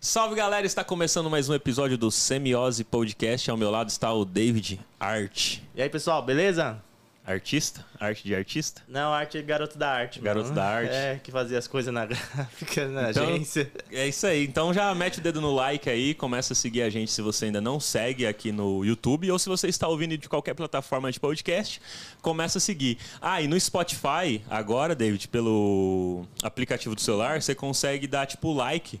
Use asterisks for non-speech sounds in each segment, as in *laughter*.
Salve galera, está começando mais um episódio do Semiose Podcast. Ao meu lado está o David Art. E aí, pessoal, beleza? Artista? Arte de artista? Não, arte é garoto da arte. Garoto mano. da arte. É, que fazia as coisas na *laughs* gráfica, na Então- agência. É isso aí. Então já mete o dedo no like aí, começa a seguir a gente se você ainda não segue aqui no YouTube ou se você está ouvindo de qualquer plataforma de podcast, começa a seguir. Ah, e no Spotify, agora, David, pelo aplicativo do celular, você consegue dar tipo like.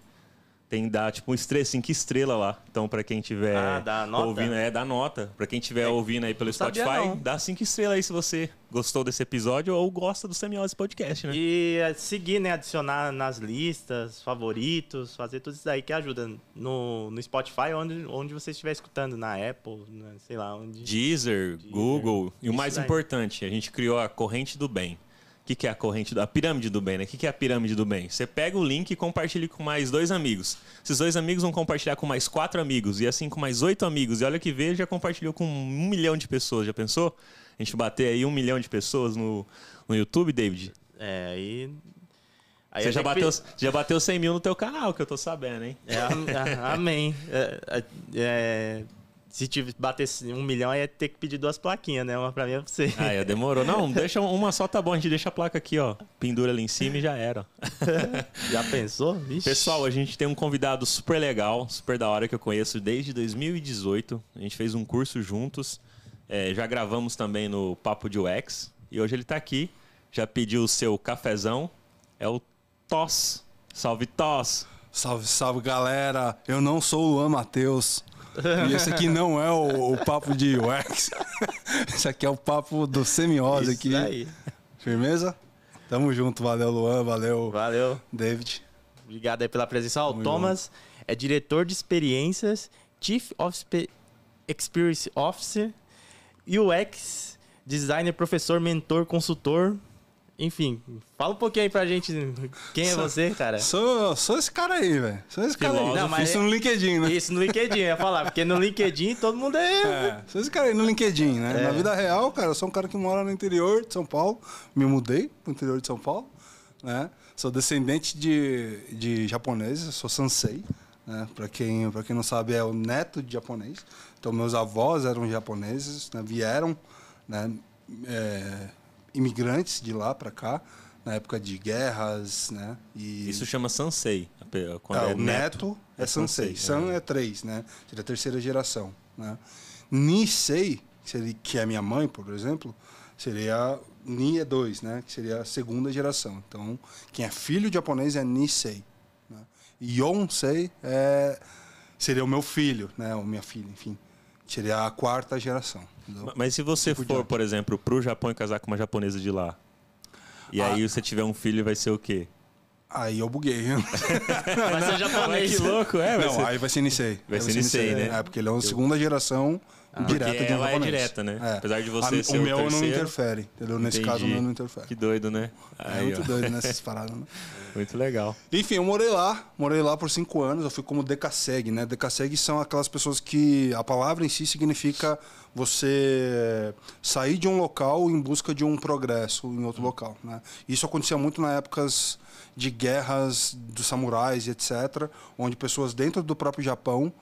Tem dar tipo um estrela, cinco estrelas lá. Então, pra quem tiver Ah, dá nota? ouvindo, é, dá nota. Pra quem tiver ouvindo aí pelo sabia, Spotify, dá cinco estrelas aí se você gostou desse episódio ou gosta do Semiose Podcast, né? E é, seguir, né? Adicionar nas listas, favoritos, fazer tudo isso daí que ajuda no, no Spotify, onde, onde você estiver escutando, na Apple, né, sei lá, onde. Deezer, Google. E o mais daí. importante, a gente criou a corrente do bem. O que, que é a corrente da pirâmide do bem, né? O que, que é a pirâmide do bem? Você pega o link e compartilha com mais dois amigos. Esses dois amigos vão compartilhar com mais quatro amigos. E assim com mais oito amigos. E olha que vê, já compartilhou com um milhão de pessoas. Já pensou? A gente bater aí um milhão de pessoas no, no YouTube, David? É, aí. aí Você já que bateu, já bateu 100 mil no teu canal, que eu tô sabendo, hein? É, am- a- amém. É, é, é, se tive, batesse um milhão, aí ia ter que pedir duas plaquinhas, né? Uma pra mim e uma pra você. Ah, é, demorou. Não, *laughs* deixa uma só, tá bom. A gente deixa a placa aqui, ó. Pendura ali em cima e já era. *laughs* Já pensou? Vixe. Pessoal, a gente tem um convidado super legal, super da hora que eu conheço desde 2018. A gente fez um curso juntos. É, já gravamos também no Papo de UX. E hoje ele tá aqui. Já pediu o seu cafezão. É o Toss. Salve, Toss. Salve, salve galera! Eu não sou o Luan Matheus. E esse aqui não é o, o papo de UX. *laughs* esse aqui é o papo do semiose Isso aqui. aí. Firmeza? Tamo junto, valeu Luan, valeu Valeu. David. Obrigado aí pela presença. Ó, o Thomas é diretor de experiências, Chief of Spe- Experience Officer, UX, designer, professor, mentor, consultor. Enfim, fala um pouquinho aí pra gente quem é Sou- você, cara. Sou, sou esse cara aí, velho. Sou esse cara aí. Não, Isso é- no LinkedIn, né? Isso no LinkedIn, eu ia falar, porque no LinkedIn todo mundo é. É, sou esse cara aí no LinkedIn, né? É. Na vida real, cara, eu sou um cara que mora no interior de São Paulo. Me mudei pro interior de São Paulo, né? Sou descendente de, de japoneses, sou sansei, né? Pra quem, pra quem não sabe, é o neto de japonês. Então, meus avós eram japoneses, né? Vieram, né? É, imigrantes de lá pra cá, na época de guerras, né? E Isso chama Sansei. Quando ah, é o neto é, Sansei. San é. é três, né? Seria a terceira geração, né? Nisei, que, seria, que é minha mãe, por exemplo, seria... Ni é dois, né? Que seria a segunda geração. Então, quem é filho de japonês é Nisei. Né? Yonsei é, seria o meu filho, né? Ou minha filha, enfim. Seria a quarta geração. Mas se você Por for, por exemplo, pro Japão e casar com uma japonesa de lá, e Ah. aí você tiver um filho, vai ser o quê? Aí eu buguei. *laughs* Vai ser *laughs* japonês. que louco, é? Vai Não, ser- aí vai ser Nisei. Vai Aí ser Nisei, né? É, porque ele é uma segunda geração direta Porque de um ela é direta, né? Apesar de você A- ser o o meu não terceiro. interfere, entendeu? Nesse Entendi. caso, o meu não interfere. Que doido, né? É Aí, muito ó. doido *laughs* nessas paradas, né? Muito legal. Enfim, eu morei lá, morei lá por cinco anos, eu fui como decasseg, né? Decasseg são aquelas pessoas que a palavra em si significa você sair de um local em busca de um progresso em outro local, né? Isso acontecia muito na épocas de guerras dos samurais e etc, onde pessoas dentro do próprio Japão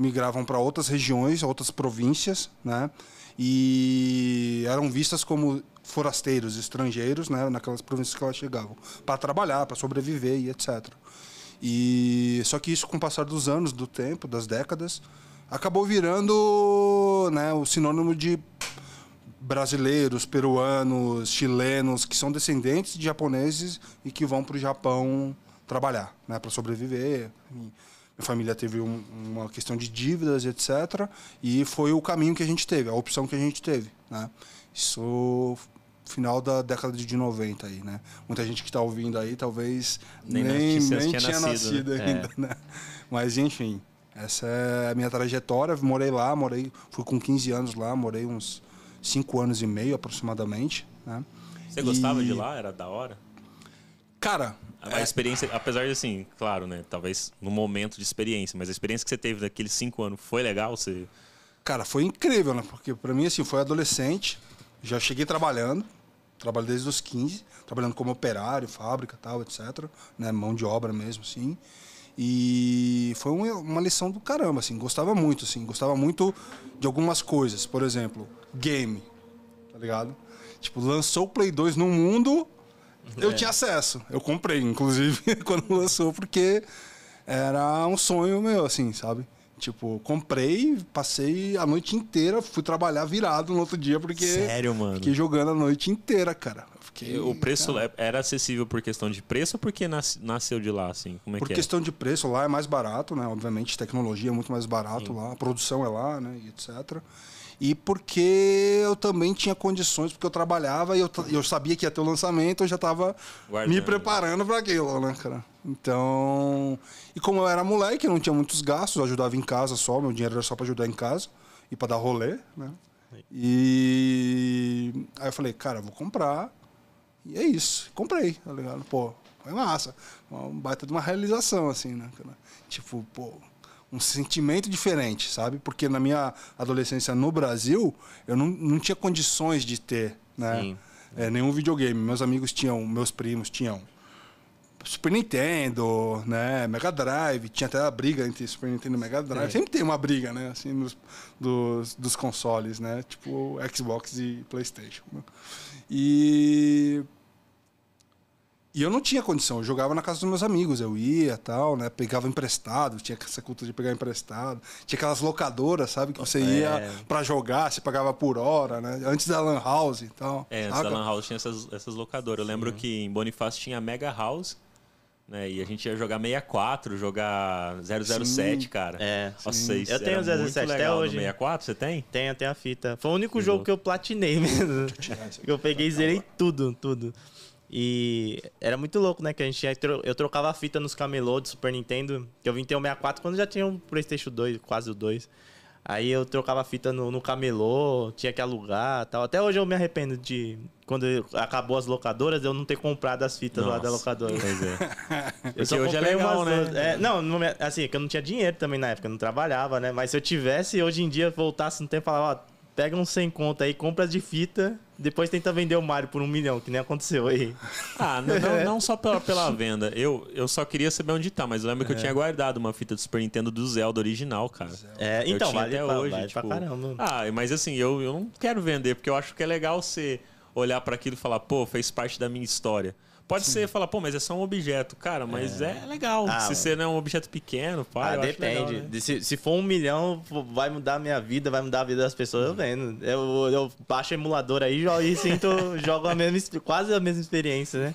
migravam para outras regiões, outras províncias, né? E eram vistas como forasteiros, estrangeiros, né? Naquelas províncias que elas chegavam, para trabalhar, para sobreviver e etc. E só que isso, com o passar dos anos, do tempo, das décadas, acabou virando, né, o sinônimo de brasileiros, peruanos, chilenos que são descendentes de japoneses e que vão para o Japão trabalhar, né, para sobreviver. Minha família teve um- uma questão de dívidas, etc. E foi o caminho que a gente teve, a opção que a gente teve, né? Isso final da década de 90 aí, né? Muita gente que está ouvindo aí talvez Nem nem, nem tinha tinha nascido, nascido, né? ainda, né? Mas enfim, essa é a minha trajetória. Morei lá, morei, fui com 15 anos lá, morei uns 5 anos e meio aproximadamente, né? Você gostava E- de lá? Era da hora? Cara, A experiência, apesar de assim, claro, né? Talvez no momento de experiência, mas a experiência que você teve daqueles cinco anos foi legal? Você... Cara, foi incrível, né? Porque pra mim, assim, foi adolescente. Já cheguei trabalhando. Trabalho desde os 15. Trabalhando como operário, fábrica tal, etc. Né? Mão de obra mesmo, assim. E foi uma lição do caramba, assim. Gostava muito, assim. Gostava muito de algumas coisas. Por exemplo, game. Tá ligado? Tipo, lançou o Play 2 no mundo, eu tinha acesso. Eu comprei, inclusive, *laughs* quando lançou, porque era um sonho meu, assim, sabe? Tipo, comprei, passei a noite inteira, fui trabalhar virado no outro dia, porque. Sério, mano? Fiquei jogando a noite inteira, cara. Fiquei, O preço cara, é- era acessível por questão de preço ou porque nas- nasceu de lá, assim? Como é Por que questão de preço, lá é mais barato, né? Obviamente, tecnologia é muito mais barato lá, a produção é lá, né? E etc. E porque eu também tinha condições, porque eu trabalhava e eu, eu sabia que ia ter o lançamento, eu já estava me preparando para aquilo, né, cara? Então. E como eu era moleque, eu não tinha muitos gastos, eu ajudava em casa só, meu dinheiro era só para ajudar em casa e para dar rolê, né? E aí eu falei, cara, eu vou comprar. E é isso. Comprei, tá ligado? Pô, foi massa. Uma baita de uma realização, assim, né? cara? Tipo, pô, um sentimento diferente, sabe? Porque na minha adolescência no Brasil, eu não, não tinha condições de ter, né? É, nenhum videogame. Meus amigos tinham, meus primos tinham Super Nintendo, né? Mega Drive, tinha até a briga entre Super Nintendo e Mega Drive. Sempre tem uma briga, né? Assim, nos, dos, dos consoles, né? Tipo Xbox e PlayStation. né? E e eu não tinha condição, eu jogava na casa dos meus amigos, eu ia tal, né? Pegava emprestado, tinha essa cultura de pegar emprestado. Tinha aquelas locadoras, sabe? Que você ia É. pra jogar, você pagava por hora, né? Antes da Lan House e tal. É, antes da Lan House tinha essas, essas locadoras. Eu lembro que em Bonifácio tinha Mega House, né? E a gente ia jogar 64, jogar 007, Sim. cara. É, Nossa, sim. isso Eu tenho era 007 muito até hoje. No 64, você tem? Tem até a fita. Foi o único Que jogo louco. que eu platinei mesmo. *laughs* eu peguei e zerei tudo, tudo. E era muito louco, né? Que a gente ia tro- eu trocava a fita nos camelô de Super Nintendo. Que eu vim ter o 64 quando já tinha o PlayStation 2, quase o 2. Aí eu trocava a fita no, no camelô, tinha que alugar tal. Até hoje eu me arrependo de. Quando acabou as locadoras, eu não ter comprado as fitas lá Nossa, da locadora. Pois é. *laughs* Eu só hoje é comprei legal, umas né? É, não, assim, é que eu não tinha dinheiro também na época, eu não trabalhava, né? Mas se eu tivesse, hoje em dia, voltasse no tempo e falava, ó, pega uns 100 conto aí, compra de fita, depois tenta vender o Mario por um milhão, que nem aconteceu aí. Ah, não, *laughs* não, não só pela, pela venda. Eu, eu só queria saber onde tá, mas eu lembro que eu tinha guardado uma fita do Super Nintendo do Zelda original, cara. É, Eu então, vale, até pra, hoje, vale tipo, pra caramba. Ah, mas assim, eu, eu não quero vender, porque eu acho que é legal você olhar pra aquilo e falar, pô, fez parte da minha história. Pode ser falar, pô, mas é só um objeto. Cara, mas é, legal. Ah, Se você não é um objeto pequeno, pá, Ah, depende. legal, né? Se, se for um milhão, vai mudar a minha vida, vai mudar a vida das pessoas, eu vendo. Eu, eu baixo emulador aí e sinto, *laughs* jogo a mesma, quase a mesma experiência, né?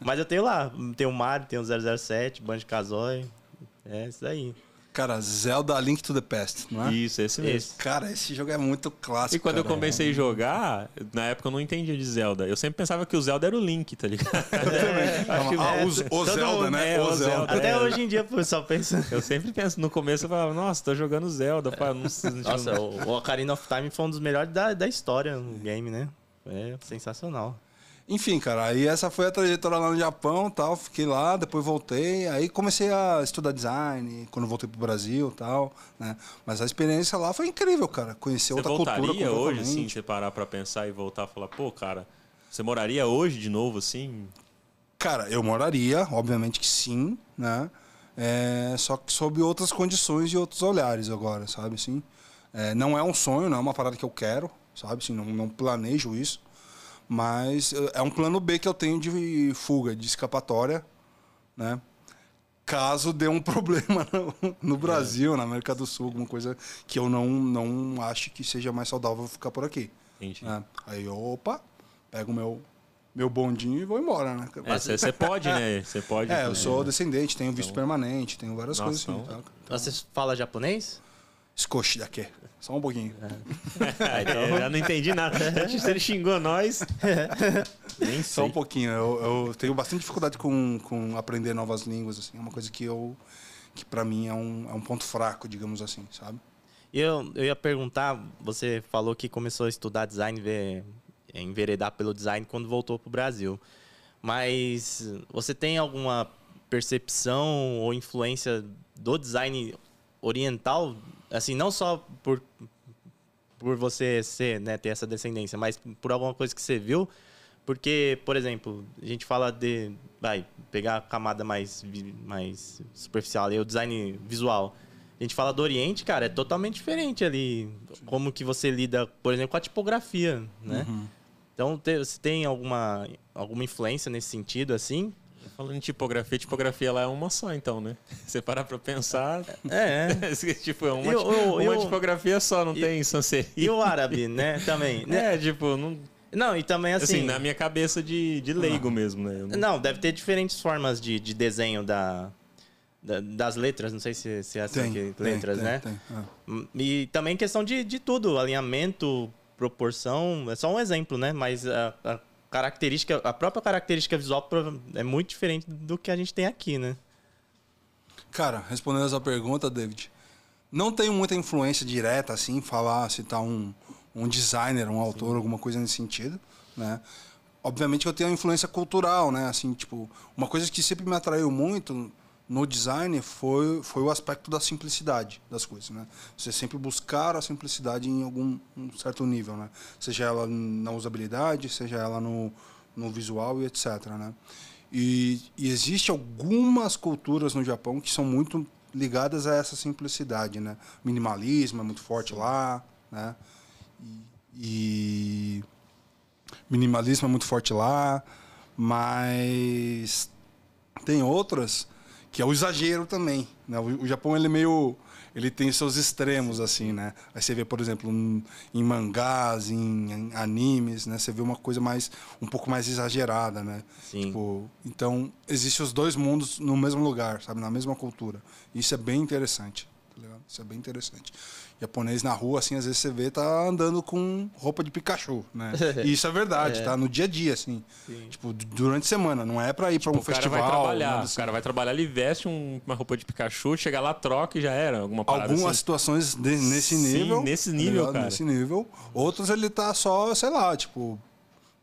Mas eu tenho lá, tem o Mario, tem o 007, Banjo-Kazooie, é isso aí. Cara, Zelda Link to the Past, não é? Isso, esse mesmo. Esse. Cara, esse jogo é muito clássico. E quando eu cara. comecei a jogar, na época eu não entendia de Zelda. Eu sempre pensava que o Zelda era o Link, tá ligado? *laughs* Que- Ah, É, o, o todo Zelda, né? é, o o Zelda. Zelda. Até É. hoje em dia, pô, só pensa. Eu sempre penso, no começo eu falava, nossa, tô jogando Zelda. Pá, não, Nossa, o o Ocarina of Time foi um dos melhores da, da história no game, né? É sensacional. Enfim, cara, aí essa foi a trajetória lá no Japão tal. Fiquei lá, depois voltei. Aí comecei a estudar design quando voltei pro Brasil tal, né? Mas a experiência lá foi incrível, cara. Conhecer Você outra cultura hoje, assim, você parar pra pensar e voltar e falar, pô, cara, você moraria hoje de novo, assim? Cara, eu moraria, obviamente que sim, né? É, só que sob outras condições e outros olhares agora, sabe assim? É, não é um sonho, não é uma parada que eu quero, sabe assim? Não, não planejo isso. Mas eh, é um plano B que eu tenho de fuga, de escapatória, né? Caso dê um *laughs* problema no, no Brasil, na América do Sul, alguma coisa que eu não, não acho que seja mais saudável ficar por aqui. Entendi. né? Aí, opa, pego o meu, meu bondinho e vou embora, né? É, você você pode, né? Você pode. *laughs* É, eu sou descendente, tenho visto permanente, tenho várias Nossa, coisas assim. então- Tá? Você fala japonês? Escoxe daqui. Só um pouquinho. *laughs* Ah, então- É, eu já não entendi nada. *laughs* Se ele xingou nós. *laughs* Nem Só um sei. pouquinho. Eu, eu tenho bastante dificuldade com, com aprender novas línguas, assim. É uma coisa que eu que para mim é um, é um ponto fraco, digamos assim, sabe? Eu, eu ia perguntar, você falou que começou a estudar design, ver, enveredar pelo design quando voltou para o Brasil. Mas você tem alguma percepção ou influência do design oriental? Assim, não só por, por você ser, né, ter essa descendência, mas por alguma coisa que você viu? Porque, por exemplo, a gente fala de. Vai, pegar a camada mais, mais superficial ali, o design visual. A gente fala do Oriente, cara, é totalmente diferente ali. Como que você lida, por exemplo, com a tipografia, né? Então, te- você tem alguma, alguma influência nesse sentido, assim? Falando em tipografia, tipografia lá é uma só, então, né? *laughs* Você parar pra pensar. É, é. *laughs* tipo, é uma, Eu- eu- uma eu- tipografia só, não tem sanseria. E o árabe, né? Também. né? É, tipo, não, Não, e também assim. assim, na minha cabeça de, de leigo mesmo, né? Não- Não, deve ter diferentes formas de, de desenho da, da- das letras. Não sei se, se é assim Tem, que tem, letras, tem, né? tem. Hum, E também questão de, de tudo, alinhamento, proporção, é só um exemplo, né? Mas a, a característica, a própria característica visual é muito diferente do que a gente tem aqui, né? Cara, respondendo essa pergunta, David, não tenho muita influência direta, assim, falar, citar um, um designer, um autor, alguma coisa nesse sentido, né? Obviamente que eu tenho influência cultural, né? Assim, tipo, uma coisa que sempre me atraiu muito no design foi, foi o aspecto da simplicidade das coisas, né? Você sempre buscar a simplicidade em algum um certo nível, né? Seja ela na usabilidade, seja ela no, no visual e etc, né? E, e existe algumas culturas no Japão que são muito ligadas a essa simplicidade, né? Minimalismo é muito forte lá, né? E, e minimalismo é muito forte lá, mas tem outras que é o exagero também, né? O, o Japão ele é meio ele tem seus extremos assim, né? Aí você vê, por exemplo, em, mangás, em, animes, né? Você vê uma coisa mais um pouco mais exagerada, né? Sim. Tipo, então existem os dois mundos no mesmo lugar, sabe, na mesma cultura. Isso é bem interessante, tá? Isso é bem interessante. Japonês na rua, assim, às vezes você vê tá andando com roupa de Pikachu, né? *laughs* E isso é verdade, É. tá? No dia a dia, assim. Sim. Tipo, du- durante a semana, não é pra ir pra um o cara festival. vai trabalhar, nada o assim. cara vai trabalhar, ele veste um- uma roupa de Pikachu, chega lá, troca e já era, alguma parada Algumas assim. situações de- nesse Sim, nível. nesse tá nível, ligado? cara. Nesse nível. Outros ele tá só, sei lá, tipo,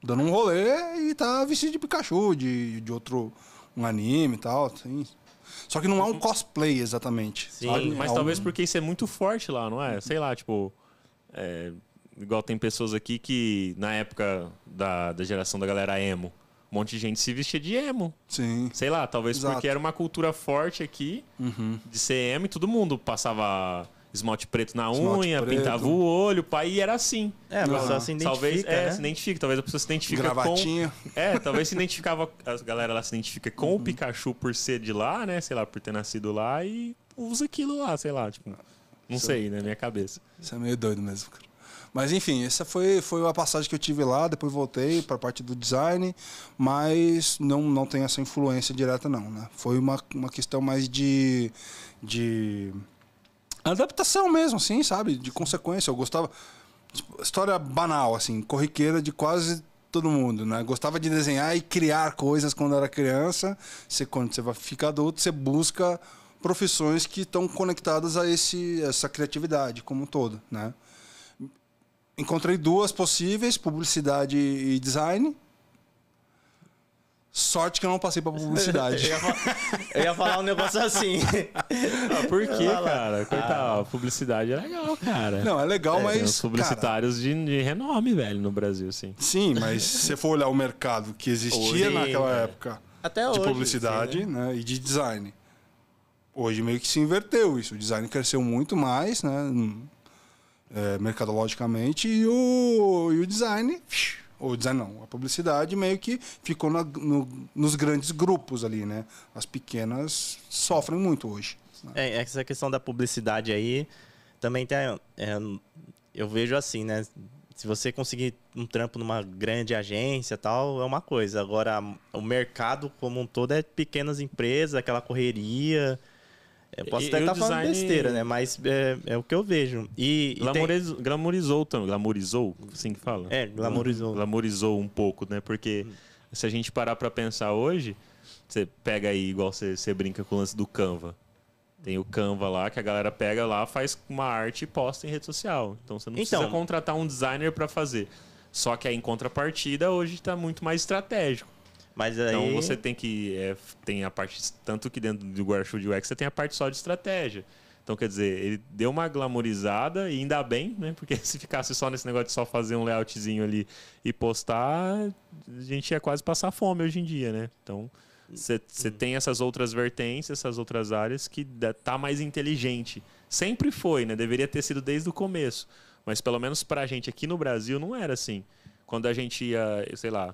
dando um rolê e tá vestido de Pikachu, de, de outro um anime e tal. Assim. Só que não é um cosplay exatamente. Sim, sabe? Mas É talvez um- porque isso é muito forte lá, não é? Sei lá, tipo. é, igual tem pessoas aqui que, na época da, da geração da galera emo, um monte de gente se vestia de emo. Sim. Sei lá, talvez Exato. porque era uma cultura forte aqui Uhum. de ser emo e todo mundo passava esmalte preto na Esmalte unha, preto. pintava o olho, pai, e era assim. É, a pessoa se identifica, talvez é, né? se identifica, talvez a pessoa se identifica com Gravatinha. é, talvez se identificava, a galera lá se identifica com Uhum. o Pikachu por ser de lá, né? Sei lá, por ter nascido lá e usa aquilo lá, sei lá, tipo, não sei, né, minha cabeça. Isso é meio doido mesmo, cara. Mas enfim, essa foi, foi a passagem que eu tive lá, depois voltei para a parte do design, mas não, não tem essa influência direta não, né? Foi uma, uma questão mais de, de adaptação mesmo, assim, sabe? De consequência. Eu gostava... História banal, assim, corriqueira de quase todo mundo, né? Gostava de desenhar e criar coisas quando era criança. Você, quando você vai ficar adulto, você busca profissões que estão conectadas a esse, essa criatividade como um todo, né? Encontrei duas possíveis, publicidade e design. Sorte que eu não passei para publicidade. *laughs* Eu ia, eu ia falar um negócio assim. *laughs* Ah, por quê, cara? Coitado, a publicidade é legal, cara. Não, é legal, Tem mas uns publicitários de, de renome, velho, no Brasil, cara, sim, mas se você for olhar o mercado que existia Hoje, naquela é. época Até de hoje. publicidade, sim, né? né, e de design. Hoje meio que se inverteu isso. O design cresceu muito mais, né, hum, é, mercadologicamente, e o, e o design, o design não, a publicidade meio que ficou na- no- nos grandes grupos ali, né? As pequenas sofrem muito hoje. né? É, essa questão da publicidade aí também tem. é, eu vejo assim, né? Se você conseguir um trampo numa grande agência tal, é uma coisa. Agora, o mercado como um todo é pequenas empresas, aquela correria. Eu posso E- até estar falando design- besteira, né? Mas é, é o que eu vejo. E, e tem- glamourizou também. Glamourizou, assim que fala? É, glamourizou. Glamourizou um pouco, né? Porque se a gente parar pra pensar hoje, você pega aí, igual você, você brinca com o lance do Canva. Tem o Canva lá, que a galera pega lá, faz uma arte e posta em rede social. Então você não Então- precisa contratar um designer pra fazer. Só que aí, em contrapartida, hoje está muito mais estratégico. Mas aí. Então você tem que. é, tem a parte. Tanto que dentro do Guarda-Chuva de UX você tem a parte só de estratégia. Então, quer dizer, ele deu uma glamorizada e ainda bem, né? Porque *laughs* se ficasse só nesse negócio de só fazer um layoutzinho ali e postar, a gente ia quase passar fome hoje em dia, né? Então, você tem essas outras vertentes, essas outras áreas que tá mais inteligente. Sempre foi, né? Deveria ter sido desde o começo. Mas pelo menos pra gente aqui no Brasil não era assim. Quando a gente ia, sei lá,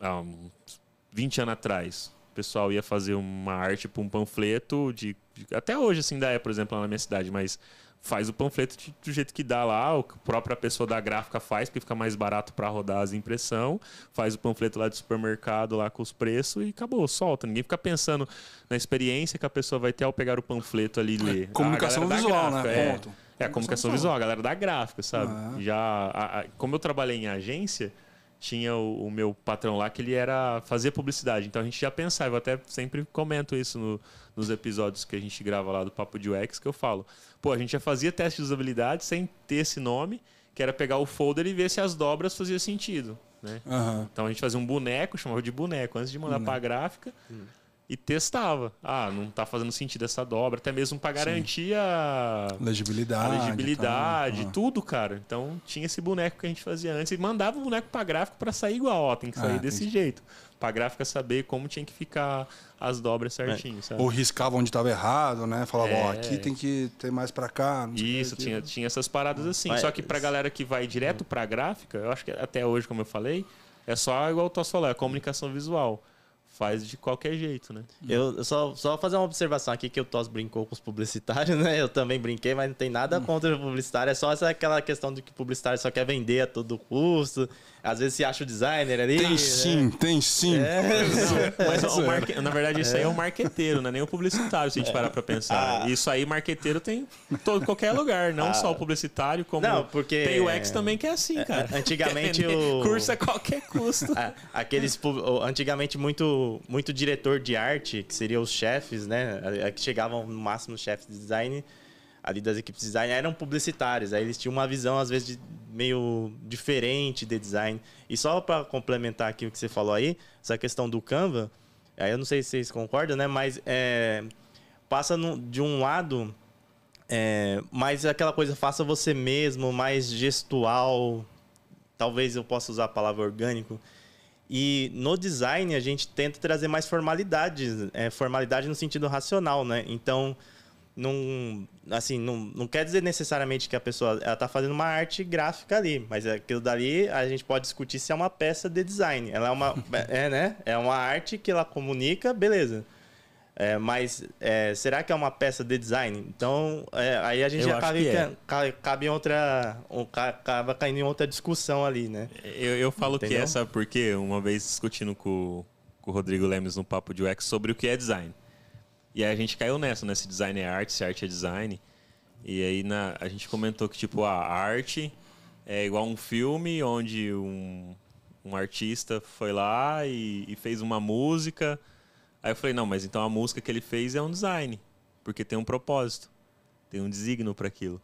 há uns 20 anos atrás, o pessoal ia fazer uma arte para um panfleto de, de, até hoje assim ainda é por exemplo lá na minha cidade mas faz o panfleto de, do jeito que dá lá o que a própria pessoa da gráfica faz porque fica mais barato para rodar as impressão faz o panfleto lá do supermercado lá com os preços e acabou solta. Ninguém fica pensando na experiência que a pessoa vai ter ao pegar o panfleto ali e ler. Comunicação visual né? é, Ponto. é a comunicação visual a galera da gráfica sabe? Ah. já a, a, como eu trabalhei em agência tinha o, o, meu patrão lá que ele era fazer publicidade. Então a gente já pensava, eu até sempre comento isso no, nos episódios que a gente grava lá do Papo de UX, que eu falo, pô, a gente já fazia teste de usabilidade sem ter esse nome, que era pegar o folder e ver se as dobras faziam sentido. Né? Uhum. Então a gente fazia um boneco, chamava de boneco, antes de mandar para a gráfica. Uhum e testava. Ah, não está fazendo sentido essa dobra, até mesmo para garantir a legibilidade, a legibilidade tá. tudo, cara. Então tinha esse boneco que a gente fazia antes e mandava o boneco para gráfico para sair igual, ó, tem que sair ah, desse jeito. Para gráfica saber como tinha que ficar as dobras certinho, é. sabe? Ou riscava onde estava errado, né? Falava, é. ó, aqui tem que ter mais para cá. Isso, tinha, tinha essas paradas assim. Mas... Só que para galera que vai direto para gráfica, eu acho que até hoje, como eu falei, é só igual o Tosso falou, é comunicação visual faz de qualquer jeito, né? Eu só, só fazer uma observação aqui que o Tos brincou com os publicitários, *laughs* né? Eu também brinquei, mas não tem nada hum. contra o publicitário. É só essa, aquela questão de que o publicitário só quer vender a todo custo. Às vezes se acha o designer ali. Tem né? sim, tem sim. É. Não, mas *laughs* o marque... na verdade, isso aí é o marqueteiro, não é nem o publicitário, se a gente parar pra pensar. Ah. Isso aí, marqueteiro tem em todo, qualquer lugar, não ah. só o publicitário, como não, porque... tem o X também que é assim, cara. Antigamente *laughs* o... Curso a qualquer custo. Aqueles... Antigamente muito, muito diretor de arte, que seriam os chefes, né? Que chegavam no máximo chefes de design ali das equipes de design eram publicitários. Aí eles tinham uma visão, às vezes, de, meio diferente de design. E só para complementar aqui o que você falou aí, essa questão do Canva, aí eu não sei se vocês concordam, né? Mas é, passa no, de um lado, é, mais aquela coisa, faça você mesmo, mais gestual. Talvez eu possa usar a palavra orgânico. E no design a gente tenta trazer mais formalidade, é, formalidade no sentido racional, né? Então, não, assim, não, não quer dizer necessariamente que a pessoa ela tá fazendo uma arte gráfica ali, mas aquilo dali a gente pode discutir se é uma peça de design. Ela é uma, *laughs* é, né? É uma arte que ela comunica, beleza. É, mas é, será que é uma peça de design? Então, é, aí a gente já cabe, é. cabe, em outra. acaba caindo em outra discussão ali, né? Eu, eu falo Entendeu? que é, sabe por quê? Uma vez discutindo com, com o Rodrigo Lemes no Papo de UX sobre o que é design. E aí a gente caiu nessa, né? Se design é arte, se arte é design. E aí na, a gente comentou que, tipo, a arte é igual um filme onde um, um artista foi lá e, e fez uma música. Aí eu falei, não, mas então a música que ele fez é um design. Porque tem um propósito. Tem um designo para aquilo.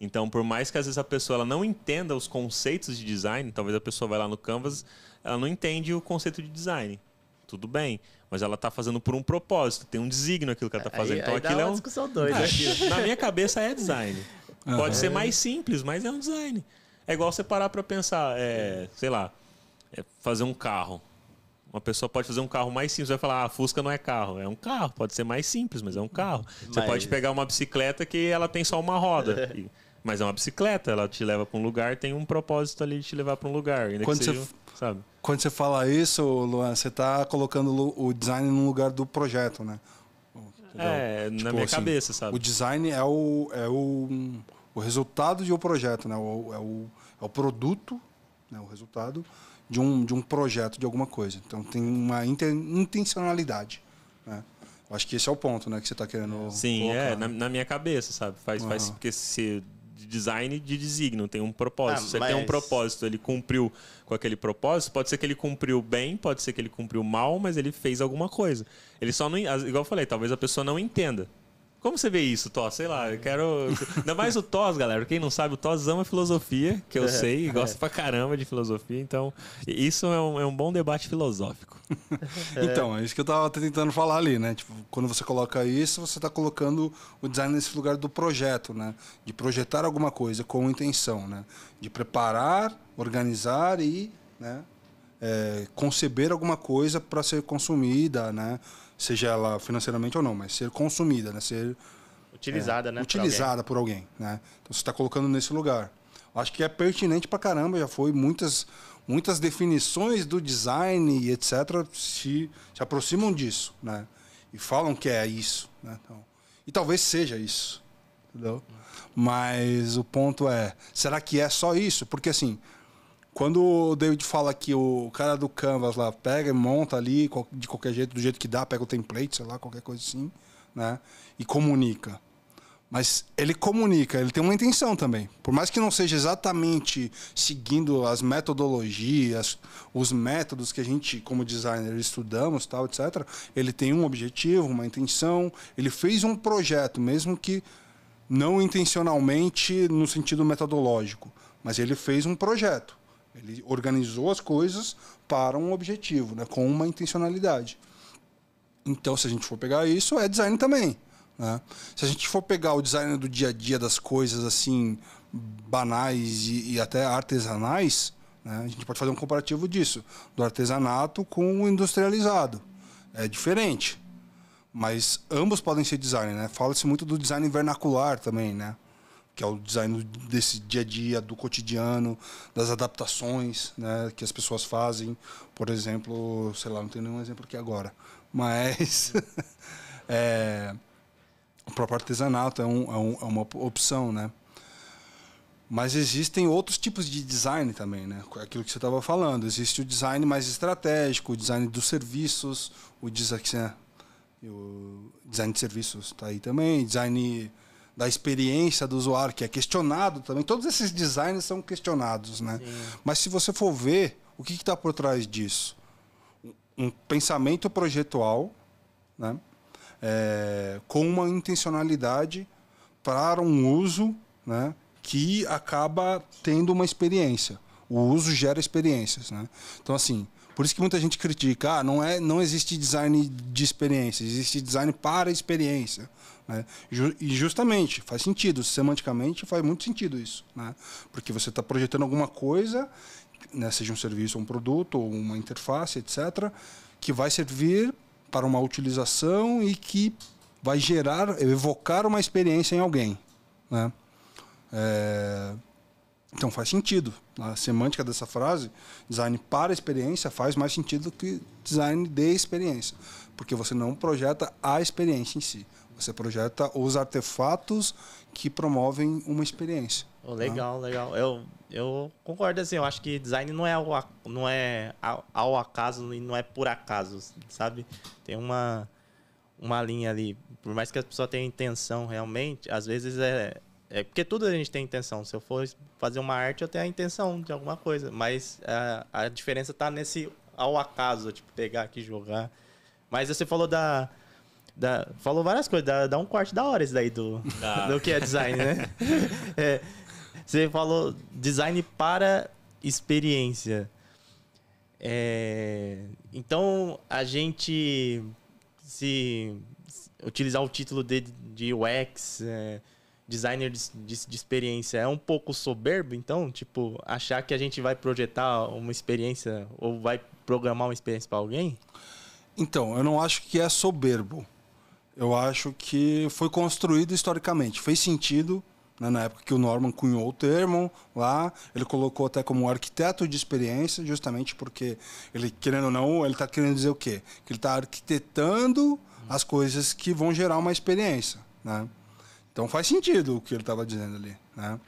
Então, por mais que às vezes a pessoa ela não entenda os conceitos de design, talvez a pessoa vai lá no Canvas, ela não entende o conceito de design. Tudo bem mas ela está fazendo por um propósito, tem um desígnio aquilo que ela está fazendo. Aí, então aí aquilo é uma é um discussão doida. *laughs* Na minha cabeça é design. Uhum. Pode ser mais simples, mas é um design. É igual você parar para pensar, é, sei lá, é fazer um carro. Uma pessoa pode fazer um carro mais simples, vai falar, ah, Fusca não é carro. É um carro, pode ser mais simples, mas é um carro. Você mas... pode pegar uma bicicleta que ela tem só uma roda. *laughs* mas é uma bicicleta, ela te leva para um lugar, tem um propósito ali de te levar para um lugar. Ainda Quando que seja, você sabe? Quando você fala isso, Luan, você está colocando o design no lugar do projeto, né? Entendeu? É, tipo, na minha assim, cabeça, sabe? O design é o, é o, o resultado de um projeto, né? O, é, o, é o produto, né? o resultado de um, de um projeto, de alguma coisa. Então tem uma intencionalidade, né? Eu acho que esse é o ponto, né, que você está querendo. Sim, colocar. é na, na, minha cabeça, sabe? Faz, uhum. faz porque se de design de designo, tem um propósito. Ah, Você mas... tem um propósito, ele cumpriu com aquele propósito, pode ser que ele cumpriu bem, pode ser que ele cumpriu mal, mas ele fez alguma coisa. Ele só não, igual eu falei, talvez a pessoa não entenda. Como você vê isso, Tos? Sei lá, eu quero. Ainda mais o Tos, galera. Quem não sabe, o Tos ama filosofia, que eu É, sei, e gosta é. pra caramba de filosofia. Então, isso é um, é um bom debate filosófico. *laughs* Então, é isso que eu tava tentando falar ali, né? Tipo, quando você coloca isso, você está colocando o design nesse lugar do projeto, né? De projetar alguma coisa com intenção, né? De preparar, organizar e, né? é, conceber alguma coisa para ser consumida, né? Seja ela financeiramente ou não, mas ser consumida, né? Ser Utilizada, é, né? por Utilizada por alguém, né? Então você está colocando nesse lugar. Eu Acho que é pertinente pra caramba, já foi muitas muitas definições do design e etc se, se aproximam disso, né? E falam que é isso, né? Então, e talvez seja isso, entendeu? Mas o ponto é, será que é só isso? Porque assim, quando o David fala que o cara do Canvas lá pega e monta ali de qualquer jeito, do jeito que dá, pega o template, sei lá, qualquer coisa assim, né? E comunica. Mas ele comunica, ele tem uma intenção também. Por mais que não seja exatamente seguindo as metodologias, os métodos que a gente, como designer, estudamos, tal, etc., ele tem um objetivo, uma intenção. Ele fez um projeto, mesmo que não intencionalmente no sentido metodológico, mas ele fez um projeto. Ele organizou as coisas para um objetivo, né, com uma intencionalidade. Então, se a gente for pegar isso, é design também. Né? Se a gente for pegar o design do dia a dia das coisas assim banais e, e até artesanais, né? a gente pode fazer um comparativo disso, do artesanato com o industrializado. É diferente, mas ambos podem ser design. Né? Fala-se muito do design vernacular também, né? Que é o design desse dia a dia, do cotidiano, das adaptações né, que as pessoas fazem. Por exemplo, sei lá, não tenho nenhum exemplo aqui agora, mas *laughs* é, o próprio artesanato é, um, é, um, é uma opção, né? Mas existem outros tipos de design também, né? Aquilo que você estava falando. Existe o design mais estratégico, o design dos serviços, o design, o design de serviços está aí também, design da experiência do usuário, que é questionado também. Todos esses designs são questionados, né? Sim. Mas se você for ver, o que está por trás disso? Um pensamento projetual, né? É, com uma intencionalidade para um uso, né? Que acaba tendo uma experiência. O uso gera experiências, né? Então, assim, por isso que muita gente critica, ah, não, é, não existe design de experiência, existe design para experiência. Né? E justamente, faz sentido, semanticamente faz muito sentido isso. Né? Porque você está projetando alguma coisa, né, seja um serviço, um produto, ou uma interface, etc., que vai servir para uma utilização e que vai gerar, evocar uma experiência em alguém. Né? É, Então faz sentido. A semântica dessa frase, design para experiência, faz mais sentido que design de experiência. Porque você não projeta a experiência em si. Você projeta os artefatos que promovem uma experiência. Oh, legal, legal. Eu, eu concordo assim, eu acho que design não é ao, não é ao, acaso e não é por acaso, sabe? Tem uma, uma linha ali. Por mais que a pessoa tenha intenção realmente, às vezes é. É porque tudo a gente tem intenção. Se eu for fazer uma arte, eu tenho a intenção de alguma coisa. Mas a, a diferença tá nesse ao acaso, tipo, pegar aqui e jogar. Mas você falou da. Da falou várias coisas, dá, dá um corte da hora isso daí do, Dá. do que é design, né? *laughs* É, você falou design para experiência. É, então, a gente se, se utilizar o título de, de UX, é, designer de, de- de experiência, é um pouco soberbo, então, tipo, achar que a gente vai projetar uma experiência ou vai programar uma experiência para alguém? Então, eu não acho que é soberbo. Eu acho que foi construído historicamente. Fez sentido né, na época que o Norman cunhou o termo lá. Ele colocou até como arquiteto de experiência, justamente porque ele, querendo ou não, ele está querendo dizer o quê? Que ele está arquitetando as coisas que vão gerar uma experiência. Né? Então faz sentido o que ele estava dizendo ali. Né?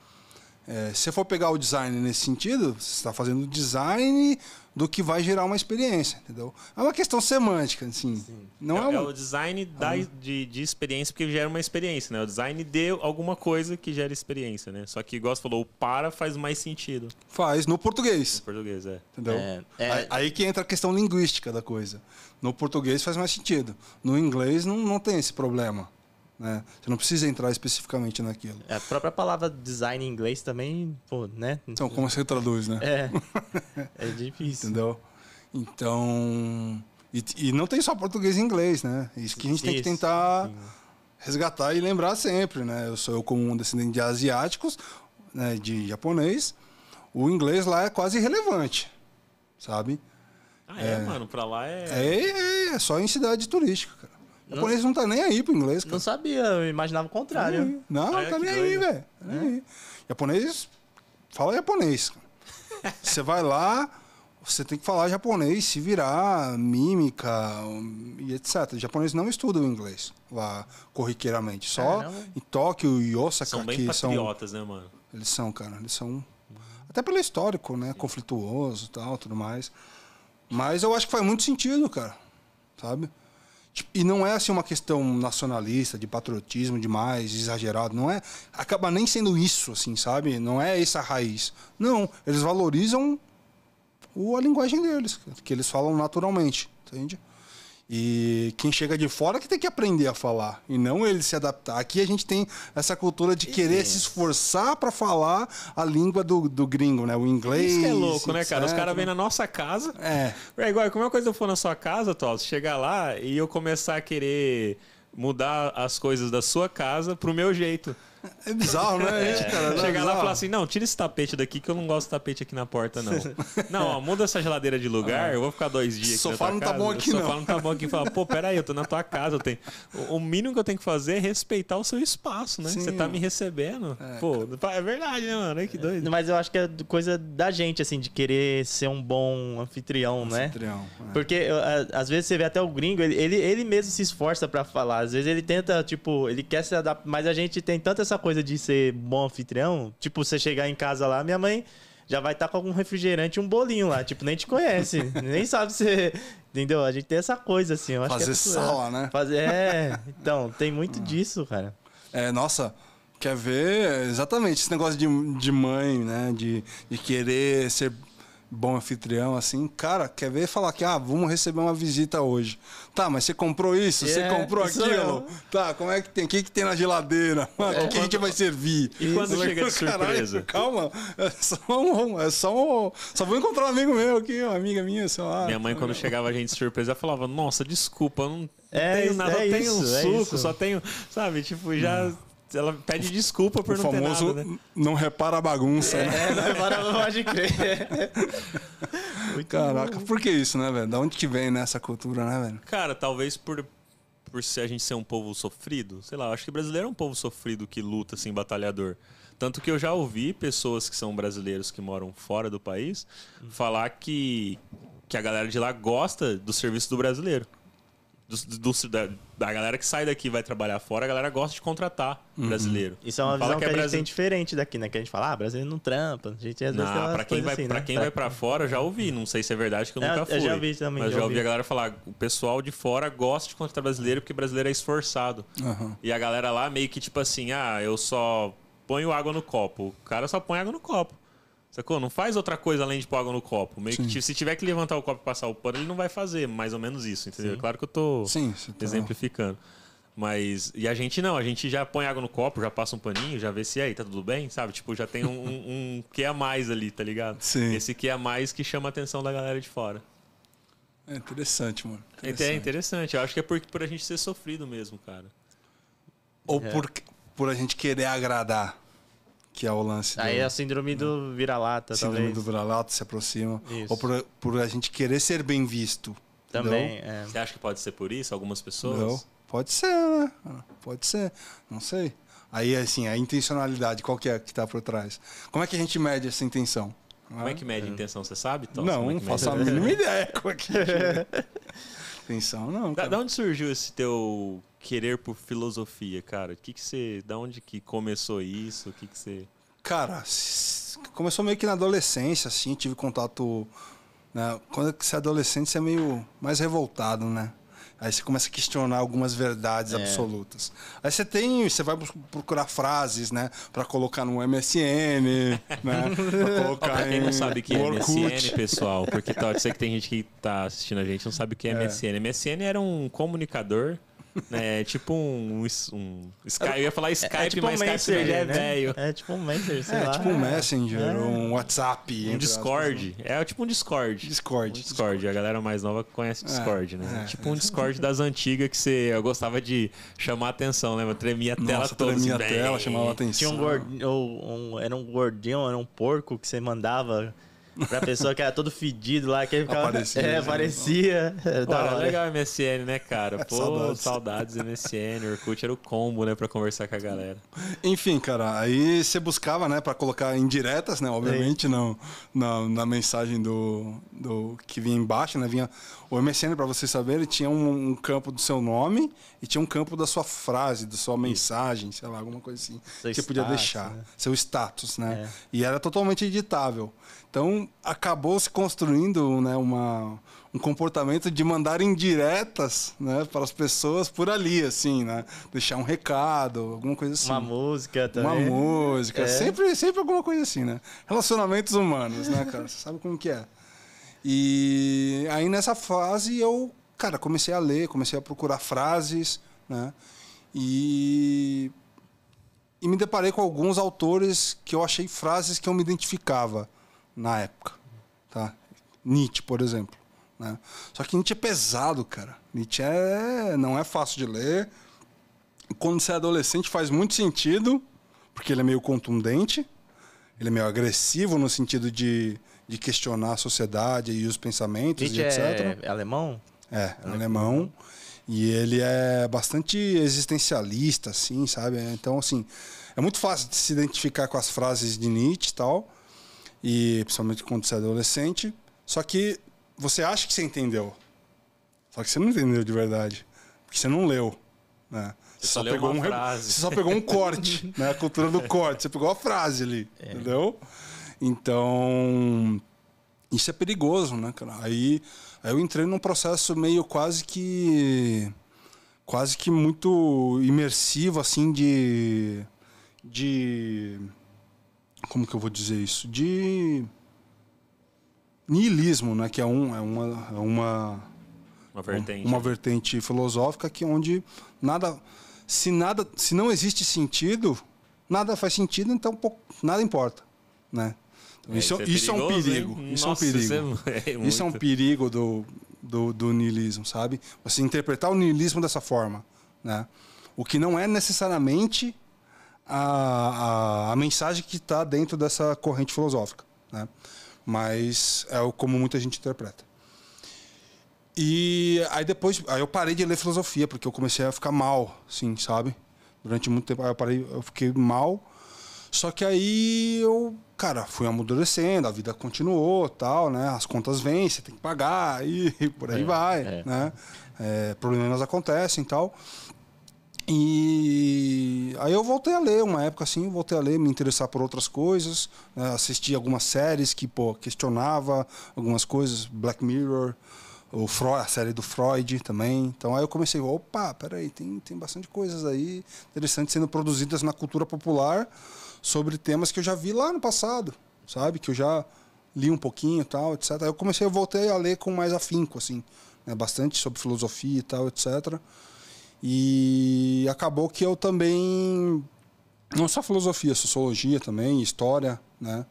É, se você for pegar o design nesse sentido, você está fazendo design do que vai gerar uma experiência, entendeu? É uma questão semântica, assim. Não é, é, é um- o design da, de, de experiência, porque gera uma experiência, né? O design de alguma coisa que gera experiência, né? Só que, igual você falou, o para faz mais sentido faz no português, em português, é. entendeu? É, é- Aí, aí que entra a questão linguística da coisa. No português faz mais sentido. No inglês não, não tem esse problema. Né? Você não precisa entrar especificamente naquilo. É, a própria palavra design em inglês também, pô, né? Então, como você traduz, né? É. *laughs* É difícil. Entendeu? Então. E, e não tem só português e inglês, né? Isso que a gente tem que Isso, tentar sim. resgatar e lembrar sempre, né? Eu sou eu como um descendente de asiáticos, né, de japonês, o inglês lá é quase irrelevante, sabe? Ah, é, mano, pra lá é. É, é, é só em cidade turística, cara. O japonês não tá nem aí pro inglês, cara. Não sabia, eu imaginava o contrário. Não, Ah, tá nem aí, doido. velho. Tá nem aí. Japonês, fala japonês. *laughs* Você vai lá, você tem que falar japonês, se virar, mímica e etc. O japonês não estuda o inglês lá corriqueiramente. Só Caramba. em Tóquio e Osaka São bem que são patriotas, né, mano? eles são, cara, eles são até pelo histórico, né, conflituoso, e tal, tudo mais. Mas eu acho que faz muito sentido, cara. Sabe? Tipo, E não é assim uma questão nacionalista, de patriotismo demais, exagerado. Não é. Acaba nem sendo isso, assim, sabe? Não é essa a raiz. Não. Eles valorizam o, a linguagem deles, que eles falam naturalmente, entende? E quem chega de fora que tem que aprender a falar, e não ele se adaptar. Aqui a gente tem essa cultura de querer se esforçar para falar a língua do, do gringo, né? O inglês. Isso é louco, né, cara? Os caras vêm na nossa casa. É. É igual, como é uma coisa eu for na sua casa, Toss, chegar lá e eu começar a querer mudar as coisas da sua casa pro meu jeito. É bizarro, né, gente, cara? Não é Chegar lá e falar assim, não, tira esse tapete daqui que eu não gosto de tapete aqui na porta, não. *laughs* não, ó, muda essa geladeira de lugar, eu vou ficar dois dias aqui Sofá na tua não tá casa. bom aqui, o sofá não. não tá bom aqui. Fala, pô, peraí, eu tô na tua casa, eu tenho... O o mínimo que eu tenho que fazer é respeitar o seu espaço, né? Sim. Você tá me recebendo. pô, é verdade, né, mano? Ai, que doido. Mas eu acho que é coisa da gente, assim, de querer ser um bom anfitrião, né? Anfitrião, é. Porque às vezes você vê até o gringo, ele, ele, ele mesmo se esforça pra falar. Às vezes ele tenta, tipo, ele quer se adaptar. Mas a gente tem tanto essa coisa de ser bom anfitrião. Tipo, você chegar em casa lá, minha mãe já vai estar com algum refrigerante e um bolinho lá. Tipo, nem te conhece. *laughs* nem sabe se. Entendeu? A gente tem essa coisa, assim. Eu acho Fazer que é sala, né? Fazer, é. *laughs* Então, tem muito disso, cara. É, nossa, quer ver exatamente esse negócio de, de mãe, né? De, de querer ser bom anfitrião, assim. Cara, quer ver falar que, ah, vamos receber uma visita hoje. Tá, mas você comprou isso? Você É, comprou isso aquilo? Tá, como é que tem? O que, que tem na geladeira? Mano, *laughs* o que, que a gente vai servir? E quando Isso. chega de surpresa? *laughs* calma, é só um, é só um, Só vou encontrar um amigo meu aqui, uma amiga minha, sei lá. Minha mãe, quando chegava a gente de surpresa, ela falava, nossa, desculpa, eu não É tenho nada, é só tenho um isso, é suco, isso. só tenho, sabe, tipo, já... Ela pede desculpa por o não ter famoso nada, né? não repara a bagunça, né? É, não, agora não pode crer. *laughs* Caraca, por que isso, né, velho? Da onde que vem nessa cultura, né, velho? Cara, talvez por, por se a gente ser um povo sofrido, sei lá, eu acho que brasileiro é um povo sofrido que luta, assim, batalhador. Tanto que eu já ouvi pessoas que são brasileiros que moram fora do país falar que, que a galera de lá gosta do serviço do brasileiro. Do- do- da, da galera que sai daqui e vai trabalhar fora, a galera gosta de contratar brasileiro. Isso é uma Fala visão que, a gente tem diferente daqui, né? Que a gente fala, ah, brasileiro não trampa. A gente às vezes Não, pra quem, vai, assim, pra né? quem vai pra fora, eu já ouvi. Não sei se é verdade, que eu É, nunca eu fui. já vi também, Mas já já ouvi ouvi. a galera falar, o pessoal de fora gosta de contratar brasileiro porque brasileiro é esforçado. Aham. E a galera lá meio que tipo assim, ah, eu só ponho água no copo. O cara só põe água no copo. Sacou? Não faz outra coisa além de pôr água no copo. Meio que se tiver que levantar o copo e passar o pano, ele não vai fazer. Mais ou menos isso, entendeu? Claro que eu tô Sim, tá... exemplificando. Mas. E a gente não, a gente já põe água no copo, já passa um paninho, já vê se aí, tá tudo bem, sabe? Tipo, já tem um, um, *laughs* um que a mais ali, tá ligado? Sim. Esse que a mais que chama a atenção da galera de fora. É interessante, mano. É Interessante. interessante. Eu acho que é por, por a gente ser sofrido mesmo, cara. Ou por, por a gente querer agradar, que é o lance do Aí é a síndrome do vira-lata, síndrome talvez. do vira-lata se aproxima. Isso. Ou por, por a gente querer ser bem visto. Também, é. Você acha que pode ser por isso? Algumas pessoas? Não? Pode ser, né? Pode ser. Não sei. Aí, assim, a intencionalidade, qual que é que tá por trás? Como é que a gente mede essa intenção? Como é que mede a intenção? Você sabe, Tom? Não, é não que faço a mínima *laughs* ideia como é que a gente mede. Intenção, não. Da, cara. da onde surgiu esse teu querer por filosofia, cara? Que que você, da onde que começou isso? O que que você Cara, começou meio que na adolescência, assim, tive contato. Né? Quando você é adolescente, você é meio mais revoltado, né? Aí você começa a questionar algumas verdades É. absolutas. Aí você tem, você vai procurar frases, né, Pra colocar no MSN, *laughs* né, Pra colocar Pra quem não em sabe o que é Orkut. MSN, pessoal, porque tá, eu sei que tem gente que tá assistindo a gente não sabe o que é, MSN. MSN era um comunicador *laughs* É tipo um, um Skype. Eu ia falar Skype, é tipo mas um Skype já é né? velho. É tipo um Messenger, sei É, lá. tipo um Messenger, É. um WhatsApp. Um Discord. É tipo um Discord. Discord. Um Discord. A galera mais nova conhece Discord, né? é. Tipo um Discord das antigas que você, eu gostava de chamar a atenção, lembra? Tremia a tela Nossa, toda. tremia a tela, chamava a atenção. Tinha um gordinho, um, era um gordinho, era um porco que você mandava pra pessoa que era todo fedido lá, que ele ficava. Aparecia, é, né? aparecia. É, Pô, era legal o MSN, né, cara? Pô, Saudades. saudades. MSN, Orkut era o combo, né, pra conversar com a galera. Enfim, cara, aí você buscava, né, pra colocar indiretas, né, obviamente, não, na, na mensagem do, do que vinha embaixo, né, vinha o MSN, pra vocês saberem, tinha um, um campo do seu nome e tinha um campo da sua frase, da sua mensagem, sei lá, alguma coisa assim, Seu que você podia status, deixar, né? seu status, né, É. e era totalmente editável. Então, acabou se construindo, né, uma, um comportamento de mandar indiretas, né, para as pessoas por ali, assim, né, deixar um recado, alguma coisa assim. Uma música Uma também. música, É. sempre, sempre alguma coisa assim, né? Relacionamentos humanos, né, cara? Você sabe como que é. E aí nessa fase eu, cara, comecei a ler, comecei a procurar frases, né? E e me deparei com alguns autores que eu achei frases que eu me identificava na época, tá? Nietzsche, por exemplo, né? Só que Nietzsche é pesado, cara. Nietzsche é não é fácil de ler quando você é adolescente faz muito sentido, porque ele é meio contundente, ele é meio agressivo no sentido de, de questionar a sociedade e os pensamentos Nietzsche e etc. é alemão? É, alemão. E ele é bastante existencialista, assim, sabe? Então, assim, é muito fácil de se identificar com as frases de Nietzsche e tal, e principalmente quando você é adolescente. Só que você acha que você entendeu. Só que você não entendeu de verdade. Porque você não leu. Né? Você só uma um, frase. Você só pegou um *laughs* corte, né? A cultura do corte. Você pegou a frase ali, entendeu? Então, isso é perigoso, né, cara? Aí, aí eu entrei num processo meio quase que quase que muito imersivo assim de de como que eu vou dizer isso? De niilismo, né, que é um é uma é uma Uma vertente. uma vertente filosófica que onde nada se nada se não existe sentido nada faz sentido então pouco, nada importa né? Então, É, isso, isso é isso é um perigoso, perigo isso é um Nossa, perigo. isso *laughs* é- isso é um perigo do, do, do niilismo sabe? Você interpretar o niilismo dessa forma né? O que não é necessariamente a, a, a mensagem que está dentro dessa corrente filosófica né mas é o como muita gente interpreta e aí depois, aí eu parei de ler filosofia, porque eu comecei a ficar mal, assim, sabe? Durante muito tempo, eu parei, eu fiquei mal. Só que aí eu, cara, fui amadurecendo, a vida continuou, tal, né? As contas vêm, você tem que pagar, *laughs* e por aí É, vai, é. né? É, problemas acontecem e tal. E aí eu voltei a ler, uma época assim, voltei a ler, me interessar por outras coisas, né? assisti algumas séries que, pô, questionava algumas coisas, Black Mirror, o Freud, a série do Freud também. Então aí eu comecei, opa, peraí, tem, tem bastante coisas aí interessantes sendo produzidas na cultura popular sobre temas que eu já vi lá no passado, sabe? Que eu já li um pouquinho e tal, etc. Aí eu comecei, eu voltei a ler com mais afinco, assim, né? bastante sobre filosofia e tal, etc. E acabou que eu também, não só filosofia, sociologia também, história, né?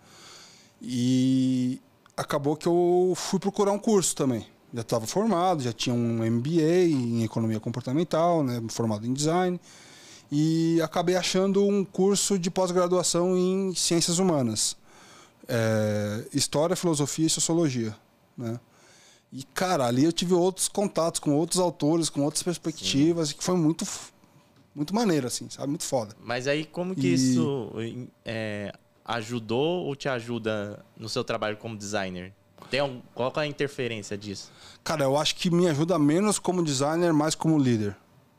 E acabou que eu fui procurar um curso também. Já estava formado, já tinha um MBA em economia comportamental, né, formado em design, e acabei achando um curso de pós-graduação em ciências humanas, É, história, filosofia e sociologia, né? E cara, ali eu tive outros contatos com outros autores, com outras perspectivas, que foi muito muito maneiro assim, sabe, muito foda. Mas aí como que E- isso é, ajudou ou te ajuda no seu trabalho como designer? Tem algum, qual é a interferência disso? Cara, eu acho que me ajuda menos como designer, mais como líder.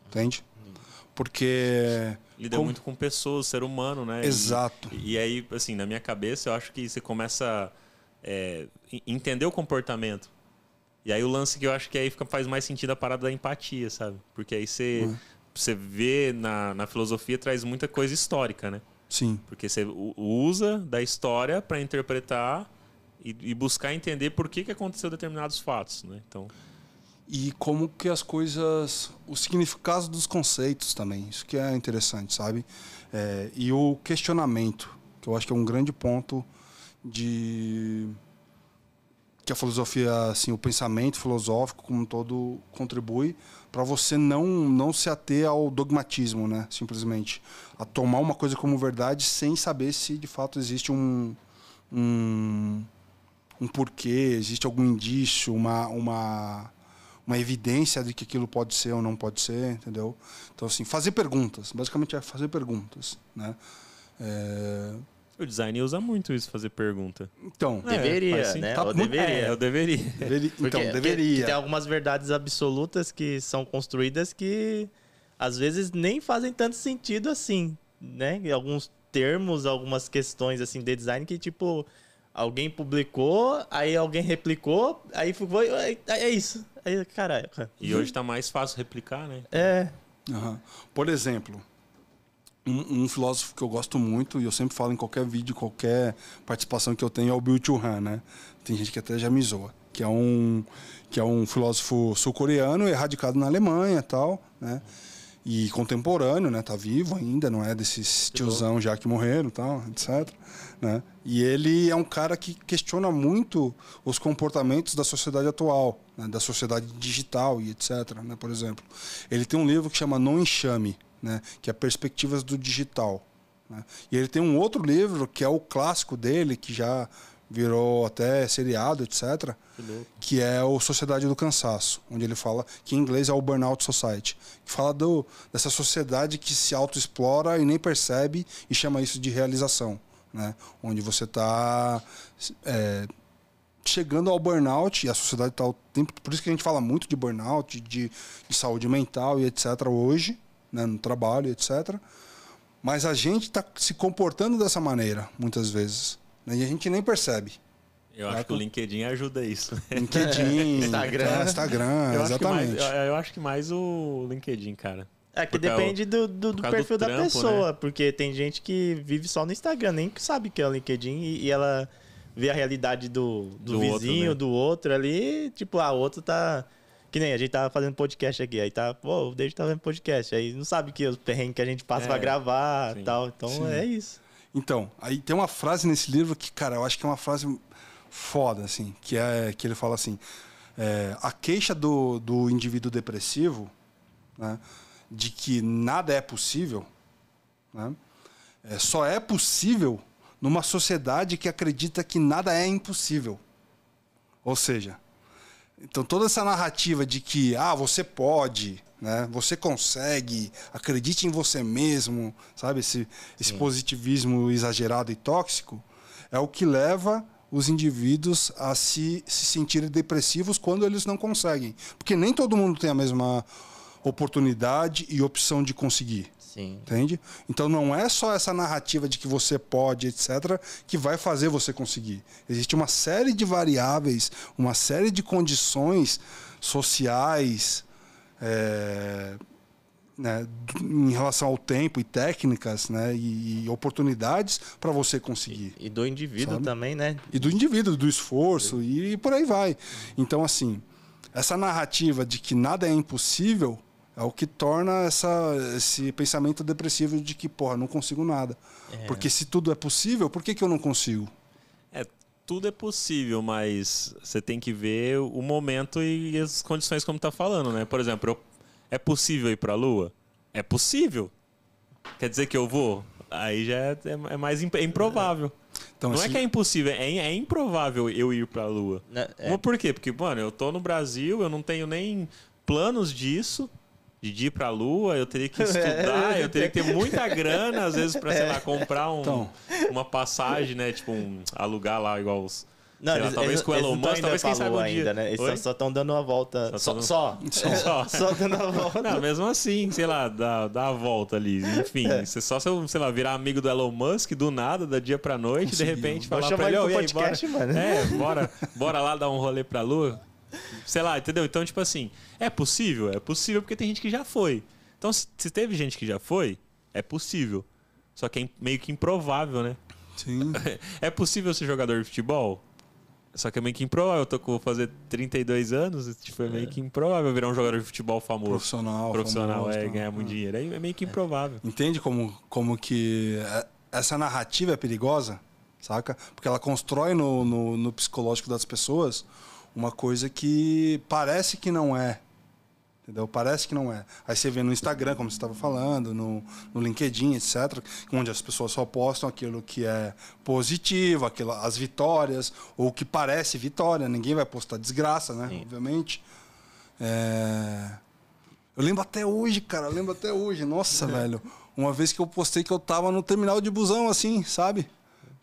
Entende? Porque. Lida como- muito com pessoas, ser humano, né? E- Exato. E, aí, assim, na minha cabeça, eu acho que você começa a é, en- entender o comportamento. E aí o lance que eu acho que aí fica, faz mais sentido a parada da empatia, sabe? Porque aí você, Uhum. você vê na, na filosofia traz muita coisa histórica, né? Sim. Porque você usa da história para interpretar e, e buscar entender por que, que aconteceu determinados fatos, né? Então, e como que as coisas, os significados dos conceitos também, isso que é interessante, sabe? É, e o questionamento, que eu acho que é um grande ponto de que a filosofia, assim, o pensamento filosófico como um todo contribui para você não não se ater ao dogmatismo, né? Simplesmente a tomar uma coisa como verdade sem saber se de fato existe um um, um porquê, existe algum indício, uma uma uma evidência de que aquilo pode ser ou não pode ser, entendeu? Então assim, fazer perguntas, basicamente é fazer perguntas, né? É... O design usa muito isso, fazer pergunta. Então, deveria, faz né? Tá Ou deveria. É, eu deveria. deveri- Porque- então deveria. que tem algumas verdades absolutas que são construídas que às vezes nem fazem tanto sentido assim, né? Alguns termos, algumas questões assim de design que tipo alguém publicou, aí alguém replicou, aí foi, aí- é isso. Aí, caraca. E hoje tá mais fácil replicar, né? É, Aham. Por exemplo, um, um filósofo que eu gosto muito, e eu sempre falo em qualquer vídeo, qualquer participação que eu tenho, é o Bill Chul-han, né? Tem gente que até já me zoa. Que é um, que é um filósofo sul-coreano, erradicado na Alemanha tal, né? E contemporâneo, né? Tá vivo ainda, não é desses tiozão já que morreram tal, etc. Né? E ele é um cara que questiona muito os comportamentos da sociedade atual, né? da sociedade digital e etc. Né? Por exemplo, ele tem um livro que chama Não Enxame, né? que é Perspectivas do Digital. né? E ele tem um outro livro que é o clássico dele, que já virou até seriado, etc., que é o Sociedade do Cansaço, onde ele fala que em inglês é o Burnout Society, que fala do, dessa sociedade que se autoexplora e nem percebe e chama isso de realização, né? onde você está chegando ao burnout, e a sociedade está o tempo. Por isso que a gente fala muito de burnout, de, de saúde mental e etc. hoje, né? no trabalho, etc. Mas a gente está se comportando dessa maneira, muitas vezes. né? E a gente nem percebe. Eu acho que o LinkedIn ajuda isso. LinkedIn, *laughs* Instagram. tá, Instagram, Eu acho, que mais, exatamente. eu, eu acho que mais o LinkedIn, cara. É que é depende do, do, do causa do perfil da trampo, pessoa, porque tem gente que vive só no Instagram, nem sabe que é o LinkedIn e, e ela vê a realidade do, do, Do outro, vizinho, né? do outro ali, tipo, a outro tá. Que nem a gente tava fazendo podcast aqui, aí tá, pô, o David tá fazendo podcast, aí não sabe que os perrengues que a gente passa É, pra gravar sim, e tal. Então sim. é isso. Então, aí tem uma frase nesse livro que, cara, eu acho que é uma frase foda, assim, que é que ele fala assim: é, a queixa do, do indivíduo depressivo, né, de que nada é possível, né, é, só é possível numa sociedade que acredita que nada é impossível. Ou seja, então toda essa narrativa de que ah, você pode, né? Você consegue, acredite em você mesmo, sabe? Esse, esse positivismo exagerado e tóxico é o que leva os indivíduos a se, se sentirem depressivos quando eles não conseguem. Porque nem todo mundo tem a mesma oportunidade e opção de conseguir. Sim. Entende? Então não é só essa narrativa de que você pode, etc., que vai fazer você conseguir. Existe uma série de variáveis, uma série de condições sociais, é, né, em relação ao tempo e técnicas né, e, e oportunidades para você conseguir. E do indivíduo Sabe? também, né? E do indivíduo, do esforço e, por aí vai. Então, assim, essa narrativa de que nada é impossível é o que torna essa, esse pensamento depressivo de que, porra, não consigo nada. Porque se tudo é possível, por que, que eu não consigo? É, tudo é possível, mas você tem que ver o momento e as condições como tá falando, né? Por exemplo, eu- é possível ir pra Lua? É possível. Quer dizer que eu vou? Aí já é, é mais imp- é improvável. Então, Não é assim, que é impossível, é, é improvável eu ir pra Lua. É. Mas por quê? Porque, mano, eu tô no Brasil, eu não tenho nem planos disso. De ir pra Lua, eu teria que *laughs* estudar, eu teria que ter muita *laughs* grana, às vezes, pra, sei lá, comprar um, Então. uma passagem, né? Tipo, um, alugar lá igual os. Não, lá, eles, talvez eles, com o Elon Musk, talvez quem Lua um dia. ainda, né? Eles Oi? só estão dando uma volta. Só Só, tão- só, *laughs* Só. só dando uma volta. Não, mesmo assim, sei lá, dá, dá a volta ali. Enfim, É. você só se eu, sei lá, virar amigo do Elon Musk do nada, da dia pra noite, de Conseguiu. repente Vou falar pra ele, ele "Ô, pro e aí, podcast, bora, mano." É, bora, bora lá dar um rolê pra lua. Sei lá, entendeu? Então, tipo assim, é possível? É possível porque tem gente que já foi. Então, se, se teve gente que já foi, é possível. Só que é meio que improvável, né? sim. *laughs* É possível ser jogador de futebol? Só que é meio que improvável. Eu tô com vou fazer 32 anos, tipo, é meio que improvável virar um jogador de futebol famoso. Profissional. Profissional, famoso, é, tal. ganhar muito dinheiro. Aí é meio que improvável. Entende como, como que é- essa narrativa é perigosa, saca? Porque ela constrói no, no, no psicológico das pessoas uma coisa que parece que não é. Entendeu? Parece que não é. Aí você vê no Instagram, como você estava falando, no, no LinkedIn, etc., onde as pessoas só postam aquilo que é positivo, aquilo, as vitórias, ou que parece vitória. Ninguém vai postar desgraça, né? Sim. Obviamente. É... Eu lembro até hoje, cara. Eu lembro até hoje. Nossa, *laughs* velho. Uma vez que eu postei que eu tava no terminal de busão, assim, sabe?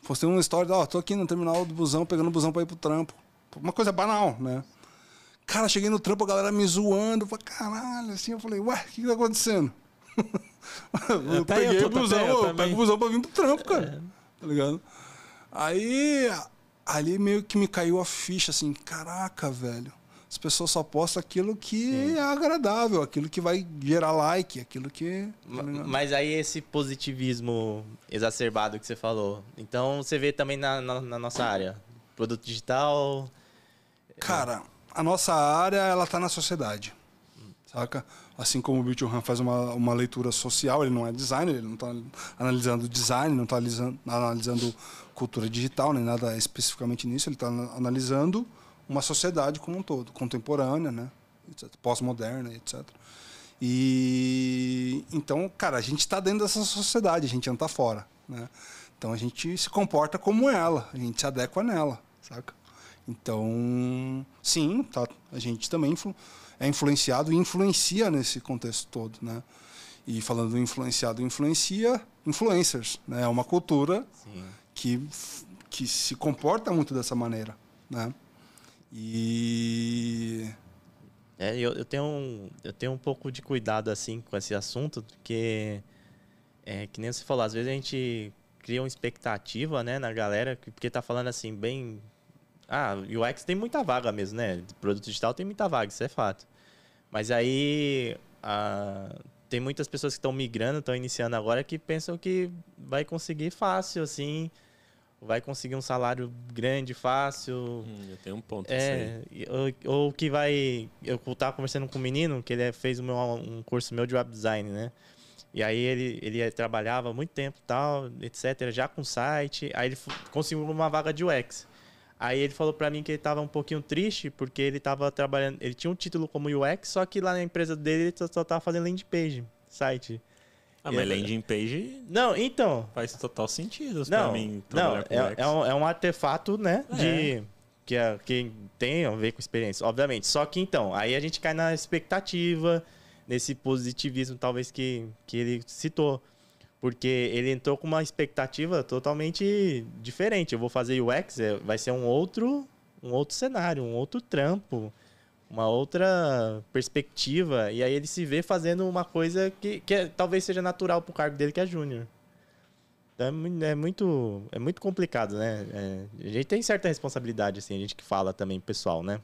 Postei uma história, ó, tô aqui no terminal do busão, pegando o busão pra ir pro trampo. Uma coisa banal, né? Cara, cheguei no trampo, a galera me zoando. Eu falei, caralho, assim, eu falei, ué, o que, que tá acontecendo? *laughs* eu Até eu peguei tô- o busão, até eu pego o busão pra vir pro trampo, cara. Tá ligado? Aí, ali meio que me caiu a ficha, assim, caraca, velho. As pessoas só postam aquilo que é agradável, aquilo que vai gerar like, aquilo que. tá? Mas aí esse positivismo exacerbado que você falou. Então você vê também na, na- na nossa área. Produto digital. Cara, a nossa área, ela tá na sociedade. Saca? Assim como o Bill Churran faz uma, uma leitura social, ele não é designer, ele não tá analisando design, não tá analisando, cultura digital, nem nada especificamente nisso, ele tá ana- analisando uma sociedade como um todo, contemporânea, né? Pós-moderna, etc. E então, cara, a gente está dentro dessa sociedade, a gente não tá fora, né? Então a gente se comporta como ela, a gente se adequa nela, saca? Então, sim, tá, a gente também influ- é influenciado e influencia nesse contexto todo, né? E falando do influenciado, influencia influencers, né? É uma cultura Sim. que, que se comporta muito dessa maneira, né? E É, eu, eu, tenho um, eu tenho um pouco de cuidado assim com esse assunto, porque é que nem você falou, às vezes a gente cria uma expectativa, né, na galera, que- porque tá falando assim, bem. Ah, UX tem muita vaga mesmo, né? Produto digital tem muita vaga, isso é fato. Mas aí ah, tem muitas pessoas que estão migrando, estão iniciando agora, que pensam que vai conseguir fácil, assim, vai conseguir um salário grande, fácil, Hum, eu tenho um ponto. é, ou, ou que vai. Eu tava conversando com um menino que ele é- fez meu, um curso meu de web design, né? E aí ele, ele eh, trabalhava muito tempo tal, etc., já com site. Aí ele conseguiu uma vaga de UX. Aí ele falou pra mim que ele tava um pouquinho triste porque ele tava trabalhando. Ele tinha um título como UX, só que lá na empresa dele ele só, só tava fazendo landing page, site. Ah, mas É- landing page Não, então. faz total sentido Não, pra mim não trabalhar com é, UX. é um, é um artefato, né? É. De, que, é, que tem a ver com experiência, obviamente. Só que então, aí a gente cai na expectativa, nesse positivismo, talvez, que, que ele citou. Porque ele entrou com uma expectativa totalmente diferente. Eu vou fazer UX, é, vai ser um outro, um outro cenário, um outro trampo, uma outra perspectiva. E aí ele se vê fazendo uma coisa que, que é- talvez seja natural pro cargo dele, que é júnior. Então, É, é muito, é muito complicado, né? É, a gente tem certa responsabilidade, assim, a gente que fala também, pessoal, né?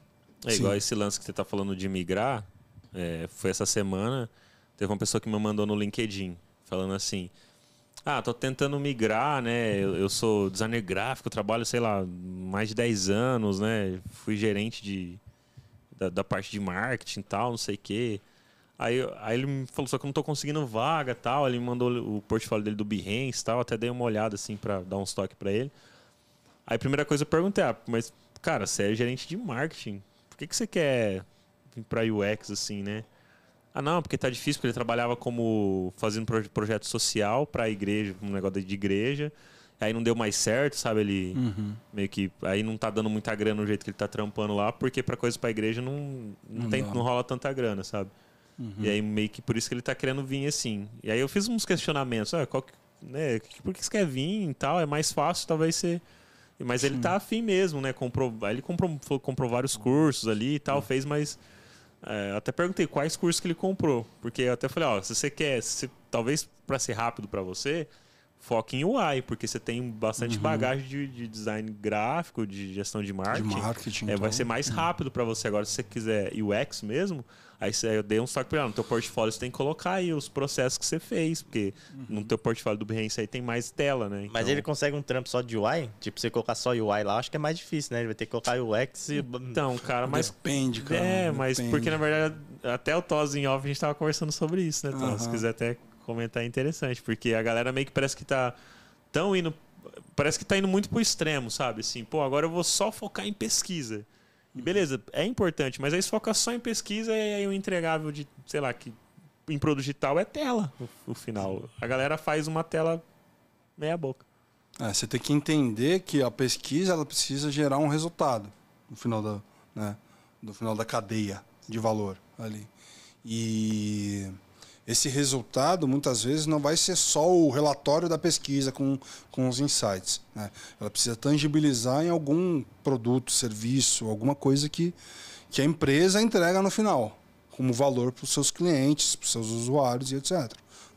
É igual esse lance que você tá falando de migrar. é, foi essa semana. Teve uma pessoa que me mandou no LinkedIn falando assim: Ah, tô tentando migrar, né? Eu, eu sou designer gráfico, trabalho, sei lá, mais de 10 anos, né? Fui gerente de, da, da parte de marketing e tal, não sei o quê. Aí, aí ele me falou, só que eu não tô conseguindo vaga tal. Ele me mandou o portfólio dele do Behance tal. Até dei uma olhada assim pra dar uns toques pra ele. Aí a primeira coisa eu perguntei, ah, mas, cara, você é gerente de marketing. Por que, que você quer vir pra UX assim, né? Ah, não, porque tá difícil, porque ele trabalhava como fazendo proje- projeto social pra igreja, um negócio de igreja. Aí não deu mais certo, sabe? Ele meio que. Aí não tá dando muita grana no jeito que ele tá trampando lá, porque pra coisa pra igreja não, não, Não tem, não rola tanta grana, sabe? E aí meio que por isso que ele tá querendo vir assim. E aí eu fiz uns questionamentos, ah, qual que, né, por que você quer vir e tal? É mais fácil, talvez ser. Mas ele tá afim mesmo, né? Comprou, aí ele comprou, comprou vários cursos ali e tal, fez, mas. É, até perguntei quais cursos que ele comprou. Porque eu até falei, ó, se você quer, se, talvez para ser rápido para você, foca em UI, porque você tem bastante bagagem de, de design gráfico, de gestão de De marketing. marketing. É, vai então. ser mais rápido para você agora, se você quiser UX mesmo, aí você, eu dei um toque para ela. No teu portfólio você tem que colocar aí os processos que você fez, porque no teu portfólio do Behance aí tem mais tela, né? Mas Então- ele consegue um trampo só de UI? Tipo, você colocar só UI lá, acho que é mais difícil, né? Ele vai ter que colocar UX e... Então, cara, mas Depende, cara. É, mas depende. porque na verdade, até o Tos em off a gente tava conversando sobre isso, né, Tos? Se Aham. quiser até comentar, é interessante. Porque a galera meio que parece que tá tão indo. Parece que tá indo muito pro extremo, sabe? Assim, pô, agora eu vou só focar em pesquisa. Beleza, é importante, mas aí se foca só em pesquisa e aí o entregável de, sei lá, que em produto digital é tela, o, o final. A galera faz uma tela meia boca. É, você tem que entender que a pesquisa ela precisa gerar um resultado no final da, né, no final da cadeia de valor ali. E esse resultado muitas vezes não vai ser só o relatório da pesquisa com, com os insights. Né? Ela precisa tangibilizar em algum produto, serviço, alguma coisa que, que a empresa entrega no final, como valor para os seus clientes, para os seus usuários e etc.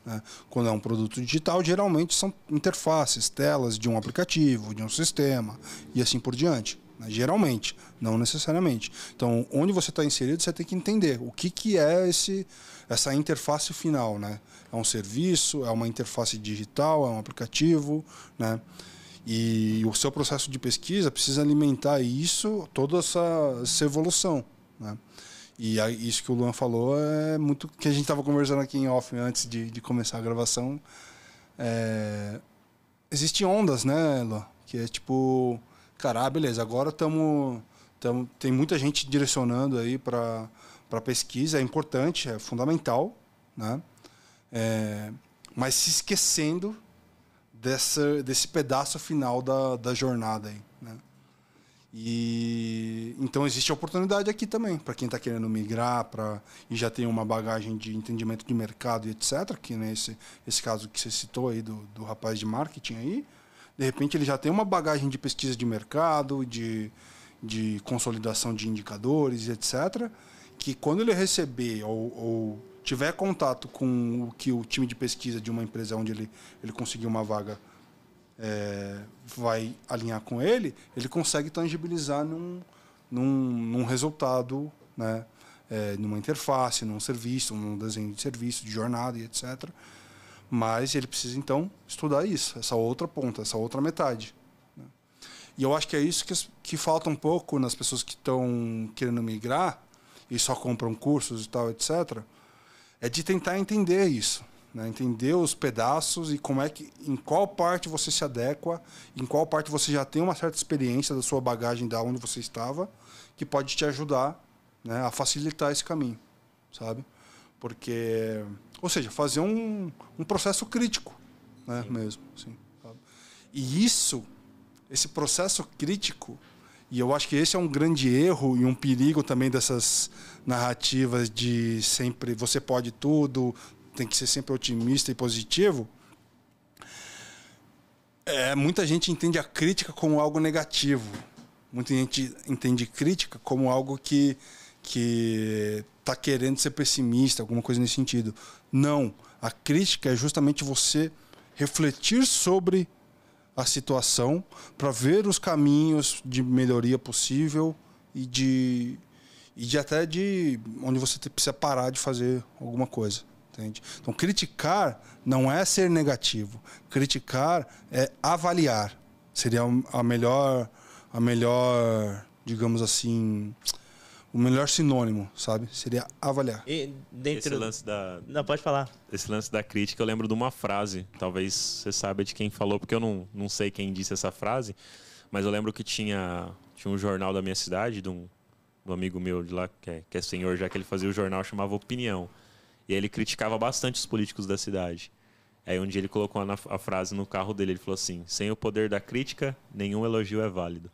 né? Quando é um produto digital, geralmente são interfaces, telas de um aplicativo, de um sistema e assim por diante. Né? Geralmente, não necessariamente. Então, onde você está inserido, você tem que entender o que, que é esse, essa interface final. Né? É um serviço, é uma interface digital, é um aplicativo. Né? E o seu processo de pesquisa precisa alimentar isso, toda essa, essa evolução. Né? E isso que o Luan falou é muito que a gente estava conversando aqui em off antes de, de começar a gravação. É... Existem ondas, né, Luan? Que é tipo, cara, ah, beleza, agora estamos. Tamo, tem muita gente direcionando aí para pesquisa, é importante, é fundamental, né? É, mas se esquecendo dessa, desse pedaço final da, da jornada aí, né? E então existe a oportunidade aqui também para quem está querendo migrar para e já tem uma bagagem de entendimento de mercado e etc. Que nesse esse caso que você citou aí do, do rapaz de marketing aí, de repente ele já tem uma bagagem de pesquisa de mercado, de, de consolidação de indicadores etc. Que quando ele receber ou, ou tiver contato com o que o time de pesquisa de uma empresa onde ele, ele conseguiu uma vaga é, vai alinhar com ele, ele consegue tangibilizar num, num, num resultado, né? É, numa interface, num serviço, num desenho de serviço, de jornada e etc. Mas ele precisa, então, estudar isso, essa outra ponta, essa outra metade. né? E eu acho que é isso que, que falta um pouco nas pessoas que estão querendo migrar e só compram cursos e tal, etc. É de tentar entender isso né? entender os pedaços e como é que em qual parte você se adequa, em qual parte você já tem uma certa experiência da sua bagagem da onde você estava, que pode te ajudar né, a facilitar esse caminho, sabe? Porque, ou seja, fazer um, um processo crítico, né, mesmo, assim, sabe? E isso, esse processo crítico, e eu acho que esse é um grande erro e um perigo também dessas narrativas de sempre você pode tudo, tem que ser sempre otimista e positivo. É, muita gente entende a crítica como algo negativo. Muita gente entende crítica como algo que que está querendo ser pessimista, alguma coisa nesse sentido. Não. A crítica é justamente você refletir sobre a situação para ver os caminhos de melhoria possível e de e de até de onde você precisa parar de fazer alguma coisa. Entende? Então, criticar não é ser negativo. Criticar é avaliar. Seria a melhor, a melhor, digamos assim, o melhor sinônimo, sabe? Seria avaliar. E Esse dentro... lance da, Não, pode falar. esse lance da crítica, eu lembro de uma frase. Talvez você saiba de quem falou, porque eu não, não sei quem disse essa frase. Mas eu lembro que tinha, tinha um jornal da minha cidade, de um, de um amigo meu de lá, que é, que é senhor, já que ele fazia o jornal, chamava Opinião. E aí ele criticava bastante os políticos da cidade. Aí um dia ele colocou a, a frase no carro dele, ele falou assim, sem o poder da crítica, nenhum elogio é válido.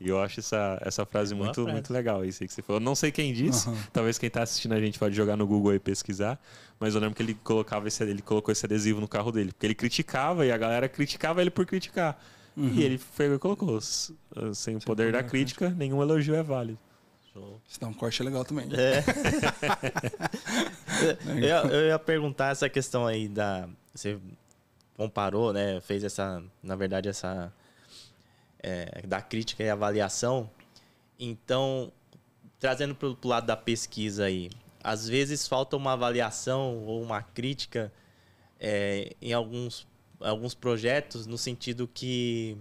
E eu acho essa, essa frase Boa muito, frase. muito legal, isso aí que você falou. Eu não sei quem disse, talvez quem está assistindo a gente pode jogar no Google e pesquisar, mas eu lembro que ele colocava esse, ele colocou esse adesivo no carro dele, porque ele criticava e a galera criticava ele por criticar. E ele foi, colocou, "S- sem o poder da crítica, nenhum elogio é válido. Isso dá um corte legal também. É. *laughs* eu, eu ia perguntar essa questão aí da. Você comparou, né? Fez essa, na verdade, essa é, da crítica e avaliação. Então, trazendo para o lado da pesquisa aí, às vezes falta uma avaliação ou uma crítica é, em alguns, alguns projetos, no sentido que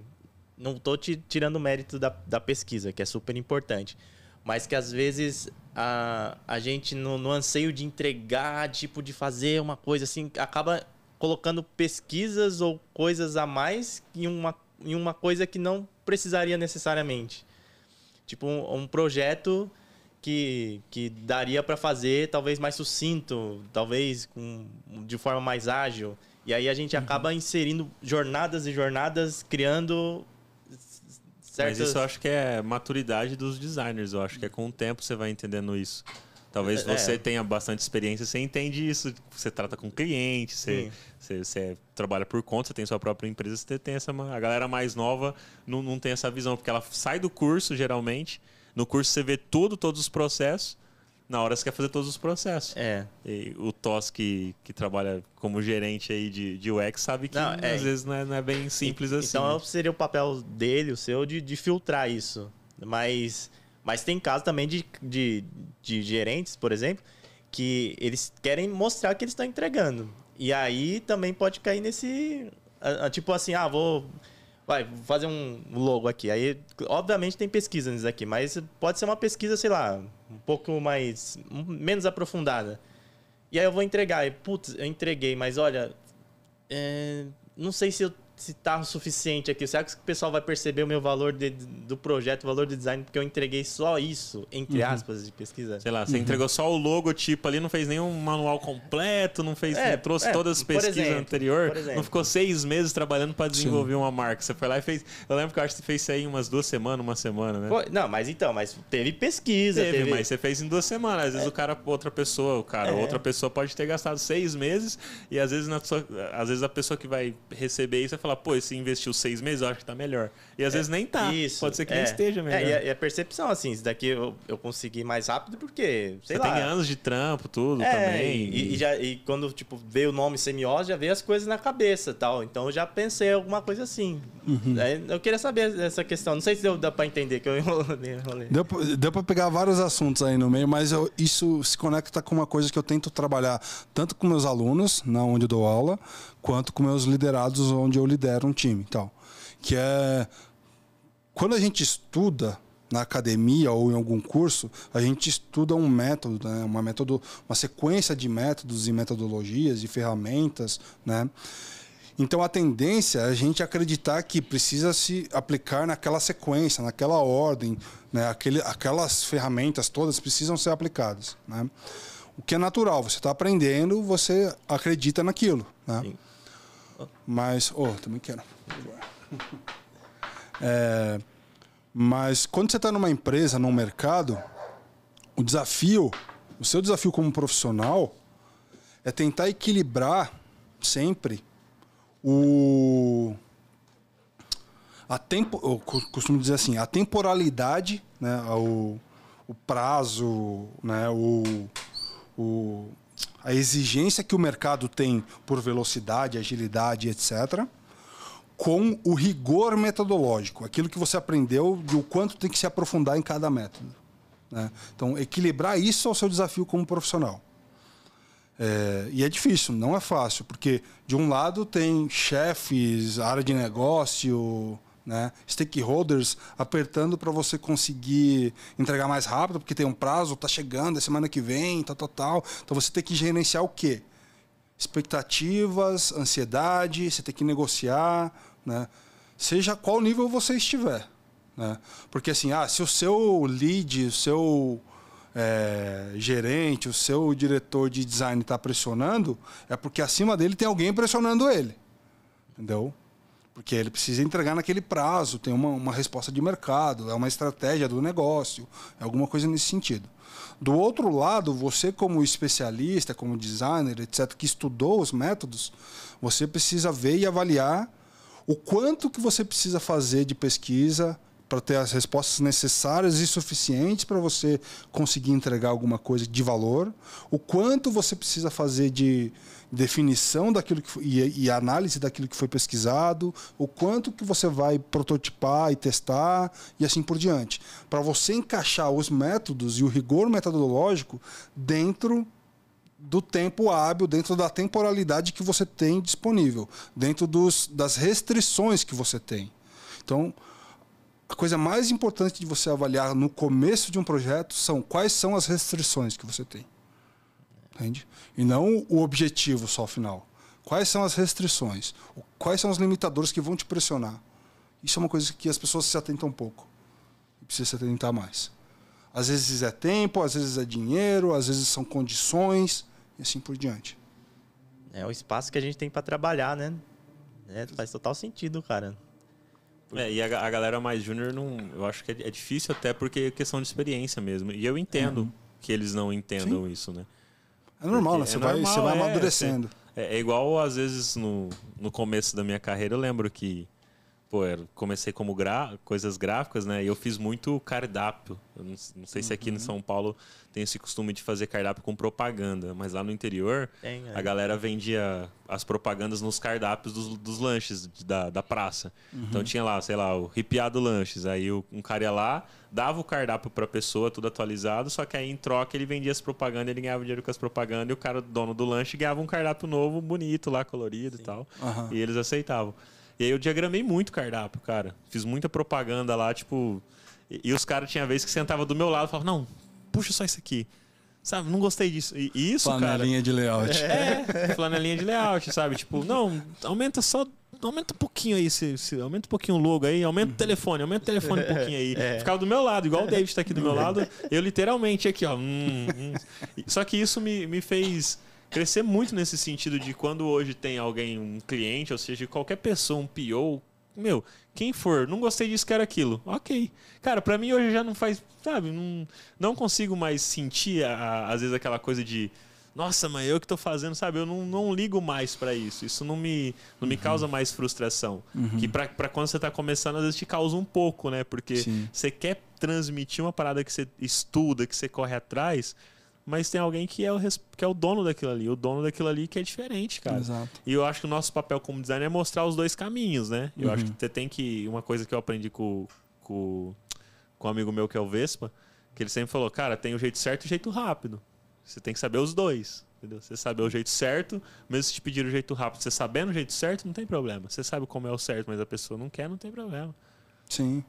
não estou tirando mérito da, da pesquisa, que é super importante, mas que às vezes a, a gente, no, no anseio de entregar, tipo, de fazer uma coisa assim, acaba colocando pesquisas ou coisas a mais em uma, em uma coisa que não precisaria necessariamente. Tipo, um, um projeto que, que daria para fazer talvez mais sucinto, talvez com, de forma mais ágil. E aí a gente uhum. acaba inserindo jornadas e jornadas, criando certas... Mas isso eu acho que é maturidade dos designers. Eu acho que é com o tempo você vai entendendo isso. Talvez é. você tenha bastante experiência, você entende isso. Você trata com cliente, você, você, você, trabalha por conta, você tem sua própria empresa, você tem essa. A galera mais nova não, não tem essa visão, porque ela sai do curso, geralmente. No curso você vê tudo, todos os processos. Na hora você quer fazer todos os processos. É. E o Tos, que, que trabalha como gerente aí de, de UX, sabe que não, é, às vezes não é, não é bem simples assim. Então seria o papel dele, o seu, de, de filtrar isso. Mas mas tem casos também de, de, de gerentes, por exemplo, que eles querem mostrar que eles estão entregando. E aí também pode cair nesse. Tipo assim, ah, vou. Vai, vou fazer um logo aqui. Aí, obviamente, tem pesquisa nisso aqui, mas pode ser uma pesquisa, sei lá, um pouco mais. menos aprofundada. E aí eu vou entregar. E, putz, eu entreguei, mas olha. É, não sei se eu se tá o suficiente aqui. Será que o pessoal vai perceber o meu valor de, do projeto, o valor de design, porque eu entreguei só isso, entre uhum. aspas, de pesquisa? Sei lá, você uhum. entregou só o logotipo ali, não fez nenhum manual completo, não fez, é, não trouxe é, todas as pesquisas anteriores, não ficou seis meses trabalhando para desenvolver Sim. uma marca. Você foi lá e fez. Eu lembro que eu acho que você fez isso aí umas duas semanas, uma semana, né? Foi, não, mas então, mas teve pesquisa. Teve, teve... mas você fez em duas semanas. Às vezes é. o cara, outra pessoa, o cara, é. outra pessoa pode ter gastado seis meses e às vezes, na sua, às vezes a pessoa que vai receber isso vai falar, pô, esse investiu seis meses, eu acho que tá melhor. E às é, vezes nem tá. Isso, Pode ser que é, nem esteja melhor. É, e a, percepção, assim, isso daqui eu, eu consegui mais rápido porque, sei Você lá. tem anos de trampo, tudo é, também. E, e, já, e quando, tipo, veio o nome semiose, já veio as coisas na cabeça tal. Então eu já pensei alguma coisa assim. Uhum. eu queria saber essa questão. Não sei se deu, dá pra entender que eu *laughs* enrolei. Deu, deu pra pegar vários assuntos aí no meio, mas eu, isso se conecta com uma coisa que eu tento trabalhar tanto com meus alunos, na onde eu dou aula, quanto com meus liderados, onde eu lidero um time. Então, que é quando a gente estuda na academia ou em algum curso, a gente estuda um método, né? uma método, uma sequência de métodos e metodologias e ferramentas, né? Então a tendência é a gente acreditar que precisa se aplicar naquela sequência, naquela ordem, né? Aquele, aquelas ferramentas todas precisam ser aplicadas, né? O que é natural, você está aprendendo, você acredita naquilo, né? Sim. Mas, oh, também quero. É, mas quando você está numa empresa, num mercado, o desafio, o seu desafio como profissional é tentar equilibrar sempre o a tempo, eu costumo dizer assim, a temporalidade, né, o, o prazo, né, o, o, a exigência que o mercado tem por velocidade, agilidade, etc com o rigor metodológico, aquilo que você aprendeu de o quanto tem que se aprofundar em cada método. Né? Então, equilibrar isso é o seu desafio como profissional. É, e é difícil, não é fácil, porque de um lado tem chefes, área de negócio, né, stakeholders apertando para você conseguir entregar mais rápido, porque tem um prazo, está chegando, é semana que vem, tal, tal, tal. Então você tem que gerenciar o quê? Expectativas, ansiedade, você tem que negociar, né? Seja qual nível você estiver, né? Porque assim, ah, se o seu lead, o seu é, gerente, o seu diretor de design está pressionando, é porque acima dele tem alguém pressionando ele, entendeu? Porque ele precisa entregar naquele prazo, tem uma, uma resposta de mercado, é uma estratégia do negócio, é alguma coisa nesse sentido. Do outro lado, você como especialista, como designer, etc., que estudou os métodos, você precisa ver e avaliar o quanto que você precisa fazer de pesquisa para ter as respostas necessárias e suficientes para você conseguir entregar alguma coisa de valor, o quanto você precisa fazer de definição daquilo que foi, e, e, análise daquilo que foi pesquisado, o quanto que você vai prototipar e testar e assim por diante, para você encaixar os métodos e o rigor metodológico dentro do tempo hábil, dentro da temporalidade que você tem disponível, dentro dos, das restrições que você tem. Então, a coisa mais importante de você avaliar no começo de um projeto são quais são as restrições que você tem. Entende? E não o objetivo só final. Quais são as restrições? Quais são os limitadores que vão te pressionar? Isso é uma coisa que as pessoas se atentam um pouco. Precisa se atentar mais. Às vezes é tempo, às vezes é dinheiro, às vezes são condições e assim por diante. É o espaço que a gente tem para trabalhar, né? É, faz total sentido, cara. É, e a, a galera mais júnior, não, eu acho que é, é, difícil até porque é questão de experiência mesmo. E eu entendo uhum. que eles não entendam Sim. isso, né? É normal, né? Você, vai, normal, você vai é, amadurecendo. É, é, igual, às vezes, no, no começo da minha carreira, eu lembro que pô, eu comecei como gra... coisas gráficas, né? E eu fiz muito cardápio. Eu não, não sei se aqui uhum. em São Paulo tem esse costume de fazer cardápio com propaganda, mas lá no interior tem, a galera vendia as propagandas nos cardápios dos, dos lanches da, da praça. Uhum. Então tinha lá, sei lá, o Ripiado Lanches. Aí um cara ia lá, dava o cardápio pra pessoa, tudo atualizado, só que aí em troca ele vendia as propagandas, ele ganhava dinheiro com as propagandas e o cara, dono do lanche, ganhava um cardápio novo, bonito lá, colorido Sim. e tal. Uhum. E eles aceitavam. E aí eu diagramei muito cardápio, cara. Fiz muita propaganda lá, tipo. E, e os caras tinha vez que sentava do meu lado e falavam, não, puxa só isso aqui. Sabe, não gostei disso. E isso, flanelinha cara. de layout. É, *laughs* flanelinha de layout, sabe? Tipo, não, aumenta só. Aumenta um pouquinho aí, se, se, aumenta um pouquinho o logo aí, aumenta o telefone, aumenta o telefone um pouquinho aí. *laughs* É. Ficava do meu lado, igual o David tá aqui do meu lado, eu literalmente aqui, ó. Hum, hum. Só que isso me, me fez crescer muito nesse sentido de quando hoje tem alguém, um cliente, ou seja, qualquer pessoa, um PO, meu, quem for, não gostei disso, quero aquilo. Ok. Cara, para mim hoje já não faz, sabe, não, não consigo mais sentir, a, às vezes, aquela coisa de nossa, mas eu que tô fazendo, sabe? Eu não, não ligo mais para isso. Isso não me, não me uhum. causa mais frustração. Uhum. Que para quando você tá começando, às vezes te causa um pouco, né? Porque Sim. você quer transmitir uma parada que você estuda, que você corre atrás, mas tem alguém que é, o, que é o dono daquilo ali. O dono daquilo ali que é diferente, cara. Exato. E eu acho que o nosso papel como designer é mostrar os dois caminhos, né? Eu uhum. acho que você tem que. Uma coisa que eu aprendi com, com, com um amigo meu que é o Vespa, que ele sempre falou, cara, tem o jeito certo e o jeito rápido. Você tem que saber os dois. Entendeu? Você saber o jeito certo, mesmo se te pedir o jeito rápido, você sabendo o jeito certo, não tem problema. Você sabe como é o certo, mas a pessoa não quer, não tem problema. Sim.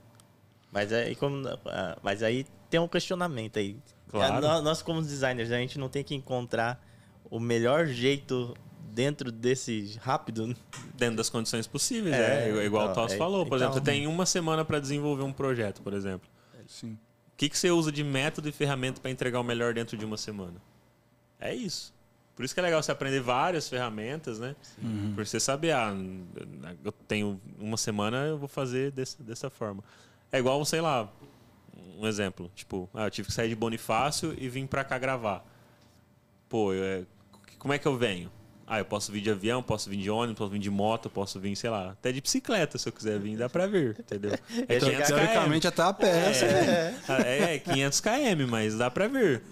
Mas aí, como, ah, mas aí tem um questionamento aí. Claro. É, nós, como designers, a gente não tem que encontrar o melhor jeito dentro desse rápido. Dentro das condições possíveis, é, é igual então, o Toss é, falou. Por então, exemplo, você tem uma semana para desenvolver um projeto, por exemplo. Sim. O que, que você usa de método e ferramenta para entregar o melhor dentro de uma semana? É isso. Por isso que é legal você aprender várias ferramentas, né? Uhum. Por você saber, ah, eu tenho uma semana, eu vou fazer desse, dessa forma. É igual, sei lá, um exemplo. Tipo, ah, eu tive que sair de Bonifácio e vim pra cá gravar. Pô, eu, é, como é que eu venho? Ah, eu posso vir de avião, posso vir de ônibus, posso vir de moto, posso vir, sei lá, até de bicicleta, se eu quiser vir, dá pra vir, entendeu? É então, teoricamente até a pé, é, é, é, 500 km, mas dá pra vir.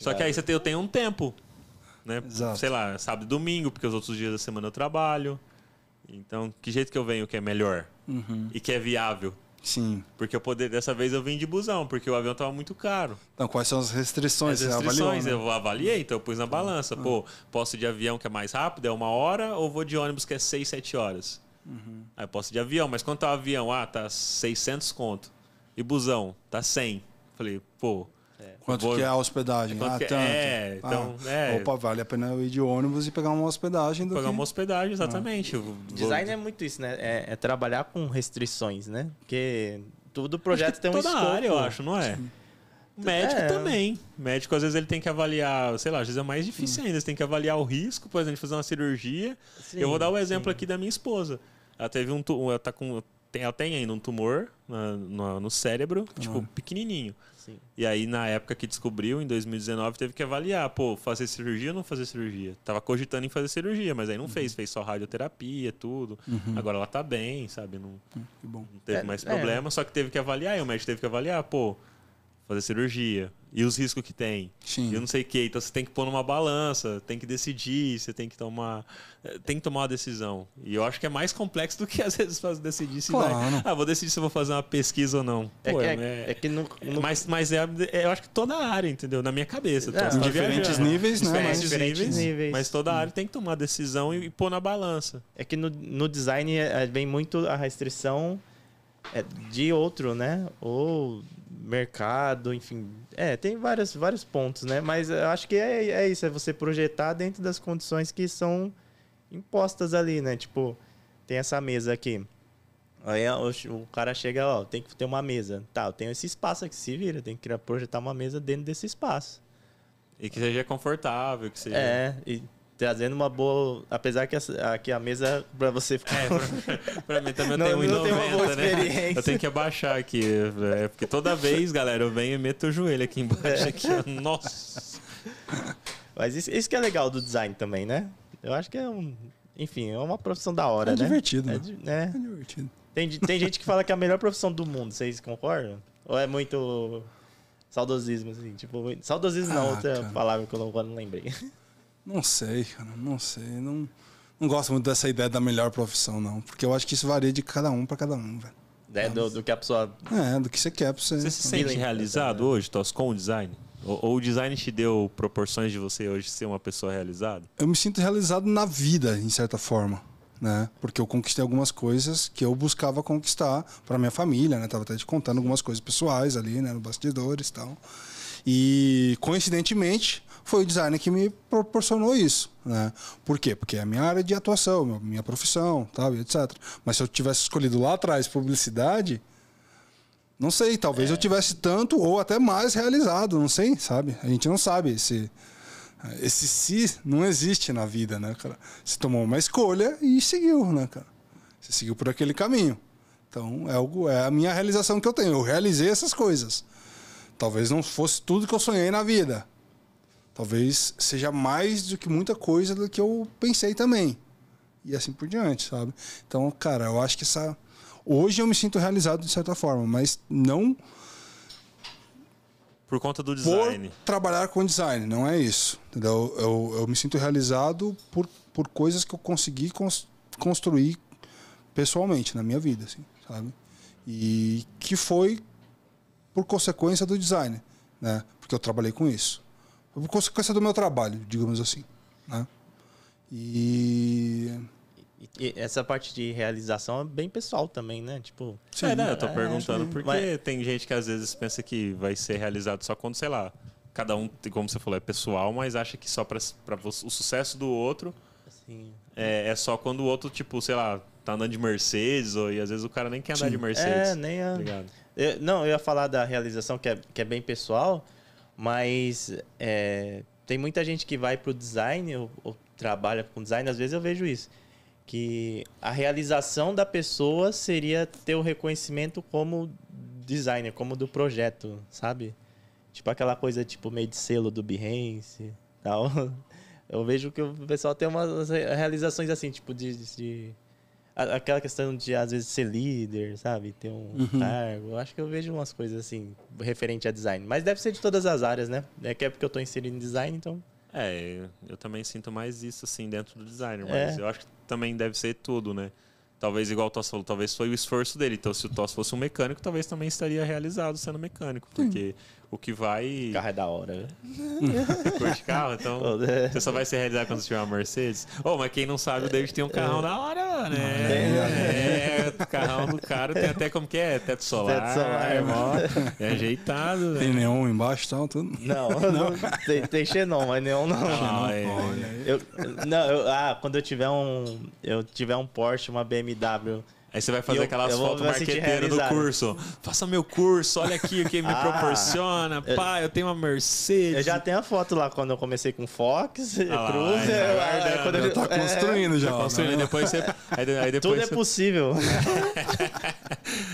Só que aí você tem, eu tenho um tempo, né? Exato. Sei lá, sábado e domingo, porque os outros dias da semana eu trabalho. Então, que jeito que eu venho que é melhor uhum. e que é viável? Sim. Porque eu poder, dessa vez eu vim de busão, porque o avião estava muito caro. Então, quais são as restrições? As restrições, avaliou, né? eu avaliei, então eu pus na balança. Uhum. Pô, posso ir de avião que é mais rápido, é uma hora, ou vou de ônibus que é 6, 7 horas? Uhum. Aí eu posso ir de avião, mas quanto tá o avião? Ah, tá 600 conto. E busão? Tá 100. Falei, pô, é. Quanto vou... que é a hospedagem? ah, tanto. É, então, ah, é. Opa, vale a pena eu ir de ônibus e pegar uma hospedagem do Pegar que... uma hospedagem, exatamente. Ah. Design é muito isso, né? É, é, trabalhar com restrições, né? Porque todo projeto tem um toda escopo. área, eu acho, não é? Médico é. também. Médico, às vezes, ele tem que avaliar, sei lá, às vezes é mais difícil ainda. Você tem que avaliar o risco, por exemplo, de fazer uma cirurgia. Sim, eu vou dar o exemplo sim. aqui da minha esposa. Ela teve um. Ela tá com tem, ela tem ainda um tumor na- no, no cérebro, tipo, pequenininho. Sim. E aí, na época que descobriu, em 2019, teve que avaliar, pô, fazer cirurgia ou não fazer cirurgia? Tava cogitando em fazer cirurgia, mas aí não fez, fez só radioterapia, tudo. Agora ela tá bem, sabe? Não, Que bom. não teve É, mais é. problema, só que teve que avaliar, e o médico teve que avaliar, pô, fazer cirurgia. E os riscos que tem. Sim. E eu não sei o que. Então você tem que pôr numa balança, tem que decidir, você tem que tomar. eh, Tem que tomar uma decisão. E eu acho que é mais complexo do que *laughs* às vezes fazer decidir se Claro. vai. Ah, vou decidir se eu vou fazer uma pesquisa ou não. É, Pô, que, é- é, é que no, no- Mas, mas é, é- eu acho que toda a área, entendeu? Na minha cabeça. É, diferentes viajando. níveis, né, Diferentes, mas- Diferentes níveis, níveis. Mas toda a área tem que tomar decisão e, e pôr na balança. É que no, no design é, vem muito a restrição é, de outro, né? Ou mercado, enfim. É, tem vários, vários pontos, né? Mas eu acho que é, é isso, é você projetar dentro das condições que são impostas ali, né? Tipo, tem essa mesa aqui. Aí o, cara chega, ó, tem que ter uma mesa. Tá, eu tenho esse espaço aqui, se vira, tem que projetar uma mesa dentro desse espaço. E que seja confortável, que seja. É, e trazendo uma boa. Apesar que essa- aqui a mesa pra você ficar. É, pra, *laughs* pra mim também eu Não, tenho não tem uma boa 1,90, né? experiência. Eu tenho que abaixar aqui. É, porque toda vez, galera, eu venho e meto o joelho aqui embaixo. Aqui, ó. Nossa. Mas isso, isso que é legal do design também, né? Eu acho que é um. Enfim, é uma profissão da hora, É né? divertido, É, né? né? É divertido. Tem, tem gente que fala que é a melhor profissão do mundo, vocês concordam? Ou é muito saudosismo, assim? Tipo, saudosismo não, Ah, outra cara. palavra que eu não, agora não lembrei. *laughs* Não sei, cara. Não sei. Não, não gosto muito dessa ideia da melhor profissão, não. Porque eu acho que isso varia de cada um pra cada um, velho. né? Do, do que a pessoa. É, do que você quer pra você. Você se sente realizado hoje, Tos, com o design? Ou, ou o design te deu proporções de você hoje ser uma pessoa realizada? eu me sinto realizado na vida, em certa forma. Né? Porque eu conquistei algumas coisas que eu buscava conquistar para minha família, né? Tava até te contando algumas coisas pessoais ali, né? No bastidores e tal. E coincidentemente foi o design que me proporcionou isso, né? Por quê? Porque é a minha área de atuação, minha- profissão, tal, etc. Mas se eu tivesse escolhido lá atrás publicidade, não sei, talvez eu tivesse tanto ou até mais realizado, não sei, sabe? A gente não sabe esse esse se não existe na vida, né, cara? Você tomou uma escolha e seguiu, né, cara? Você seguiu por aquele caminho. Então, é algo é a minha realização que eu tenho. Eu realizei essas coisas. Talvez não fosse tudo que eu sonhei na vida. Talvez seja mais do que muita coisa do que eu pensei também. E assim por diante, sabe? Então, cara, eu acho que essa hoje eu me sinto realizado de certa forma, mas não Por conta do por design. trabalhar com design, não é isso. Entendeu? Eu, eu me sinto realizado por, por coisas que eu consegui cons- construir pessoalmente na minha vida, assim, sabe? E que foi por consequência do design, né? Porque eu trabalhei com isso. Por consequência do meu trabalho, digamos assim, né? E E- essa parte de realização é bem pessoal também, né? Tipo. é, né? Eu tô É, perguntando sim. porque Mas- tem gente que às vezes pensa que vai ser realizado só quando, sei lá, cada um, como você falou, é pessoal, mas acha que só para o sucesso do outro Assim, é, é só quando o outro, tipo, sei lá, tá andando de Mercedes, ou, e às vezes o cara nem quer andar Sim. de Mercedes. É, nem a... tá ligado? Eu- não, eu ia falar da realização que é, que é bem pessoal, mas é, tem muita gente que vai pro design ou, ou trabalha com design, às vezes eu vejo isso. Que a realização da pessoa seria ter o reconhecimento como designer, como do projeto, sabe? Tipo aquela coisa tipo meio de selo do Behance tal. *laughs* Eu vejo que o pessoal tem umas realizações assim, tipo de- de a- Aquela questão de, às vezes, ser líder, sabe? Ter um Uhum. cargo. Eu acho que eu vejo umas coisas assim, referente a design. Mas deve ser de todas as áreas, né? É que é porque eu tô inserido em design, então. É, eu também sinto mais isso, assim, dentro do designer, É. mas eu acho que também deve ser tudo, né? Talvez, igual o Toss falou, talvez foi o esforço dele. Então, se o Toss fosse um mecânico, talvez também estaria realizado sendo mecânico. Porque o que vai. Carro é da hora. né? *laughs* Curte carro, então. *laughs* É. Você só vai se realizar quando você tiver uma Mercedes. Oh, mas quem não sabe, o David tem um carrão da hora, mano. É, é, o carrão do cara tem até como que é? Teto solar. Teto solar, mó, É ajeitado, tem né? neon embaixo e tal, tudo. Não, *laughs* não. tem, tem xenon, mas neon não. Não, é, Eu, não, eu- ah, quando eu tiver um. Eu tiver um Porsche, uma BMW Aí você vai fazer eu- aquelas eu fotos marqueteiras do curso. Faça meu curso, olha aqui o que me *laughs* Ah, proporciona. Pá, eu tenho uma Mercedes. Eu já tenho a foto lá quando eu comecei com Fox, Ah Cruze. é, eu- é verdade. quando eu- Já tá é, construindo já. Tá construindo, depois você. Aí, de- aí depois Tudo é você- possível.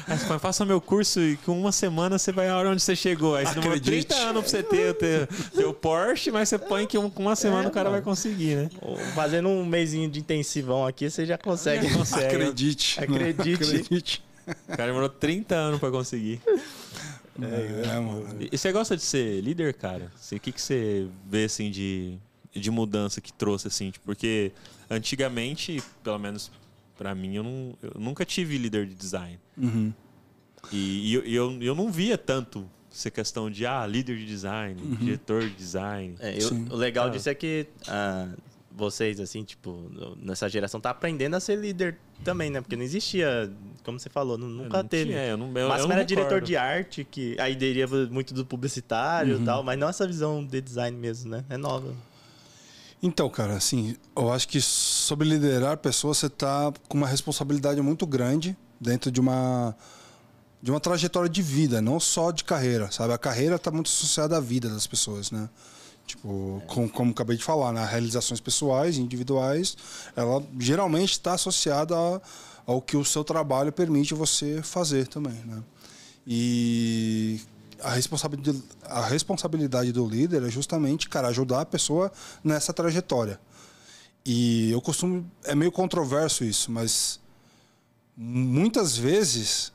Aí você faça meu curso e com uma semana você vai a hora onde você chegou. Aí você demorou Acredite. 30 anos pra você ter o teu, teu Porsche, mas você põe que um- com uma semana É, o cara mano. vai conseguir, né? Fazendo um mêsinho de intensivão aqui, você já consegue. Consegue. Acredite. né? Acredite. Acredite. O cara demorou 30 anos pra conseguir. É, mano. E e você gosta de ser líder, cara? O que, que você vê, assim, de, de mudança que trouxe, assim? Tipo, Porque antigamente, pelo menos pra mim, eu, não, eu nunca tive líder de design. Uhum. E, e eu, eu, eu não via tanto essa questão de, ah, líder de design, Uhum. diretor de design. É, eu- o legal Ah. disso é que ah, vocês, assim, tipo, nessa geração, tá aprendendo a ser líder também, né? Porque não existia, como você falou, nu- nunca Não teve. tinha, eu não, eu, máximo eu não era diretor de arte, que aí deriva muito do publicitário Uhum. e tal, mas não essa visão de design mesmo, né? É nova. Então, cara, assim, eu acho que sobre liderar pessoas, você tá com uma responsabilidade muito grande dentro de uma de uma trajetória de vida, não só de carreira, sabe? A carreira está muito associada à vida das pessoas, né? Tipo, com- como acabei de falar, né? realizações pessoais, individuais, ela geralmente está associada a- ao que o seu trabalho permite você fazer também, né? E a responsabilidade, a responsabilidade do líder é justamente, cara, ajudar a pessoa nessa trajetória. E eu costumo. É meio controverso isso, mas muitas vezes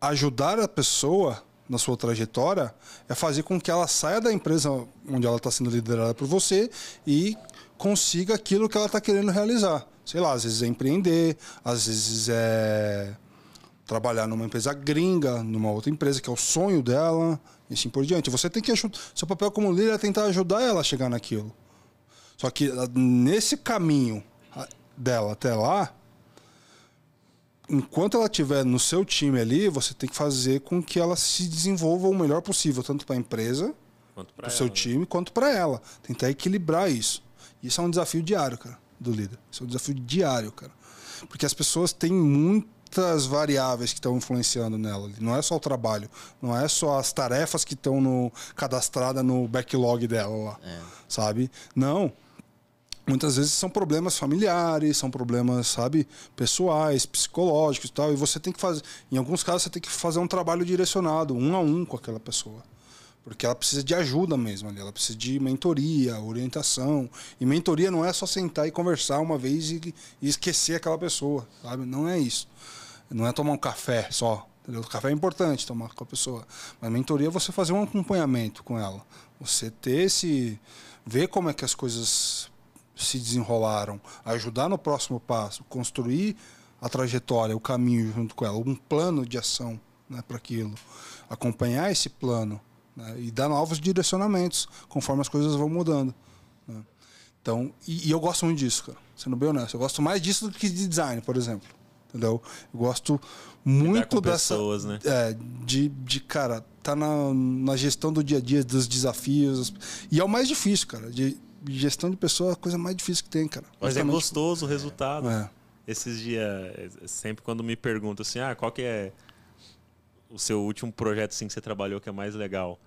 ajudar a pessoa na sua trajetória é fazer com que ela saia da empresa onde ela está sendo liderada por você e consiga aquilo que ela está querendo realizar. Sei lá, às vezes é empreender, às vezes é trabalhar numa empresa gringa, numa outra empresa que é o sonho dela, e assim por diante. Você tem que ajudar. Seu papel como líder é tentar ajudar ela a chegar naquilo. Só que ah, nesse caminho ah, dela até lá, enquanto ela estiver no seu time ali, você tem que fazer com que ela se desenvolva o melhor possível, tanto para a empresa, para o seu né? time, quanto para ela. Tentar equilibrar isso. Isso é um desafio diário, cara, do líder. Isso é um desafio diário, cara. Porque as pessoas têm muitas variáveis que estão influenciando nela. Não é só o trabalho, não é só as tarefas que estão no cadastradas no backlog dela lá, sabe? Não. Muitas vezes são problemas familiares, são problemas, sabe, pessoais, psicológicos e tal. E você tem que fazer, em alguns casos, você tem que fazer um trabalho direcionado, um a um com aquela pessoa. Porque ela precisa de ajuda mesmo ali, ela precisa de mentoria, orientação. E mentoria não é só sentar e conversar uma vez e, e esquecer aquela pessoa, sabe? Não é isso. Não é tomar um café só. Entendeu? O café é importante tomar com a pessoa. Mas mentoria é você fazer um acompanhamento com ela. Você ter esse. ver como é que as coisas se desenrolaram, ajudar no próximo passo, construir a trajetória, o caminho junto com ela, um plano de ação né, para aquilo, acompanhar esse plano né, e dar novos direcionamentos conforme as coisas vão mudando. né. Então, e, e eu gosto muito disso, cara, sendo bem honesto. Eu gosto mais disso do que de design, por exemplo. Entendeu? Eu gosto muito dessa. pessoas, né? É, de, de, cara, tá na, na gestão do dia a dia, dos desafios. E é o mais difícil, cara. De gestão de pessoa é a coisa mais difícil que tem, cara. Mas é gostoso o resultado. É. Esses dias, é, sempre quando me perguntam assim, ah, qual que é o seu último projeto assim, que você trabalhou que é mais legal?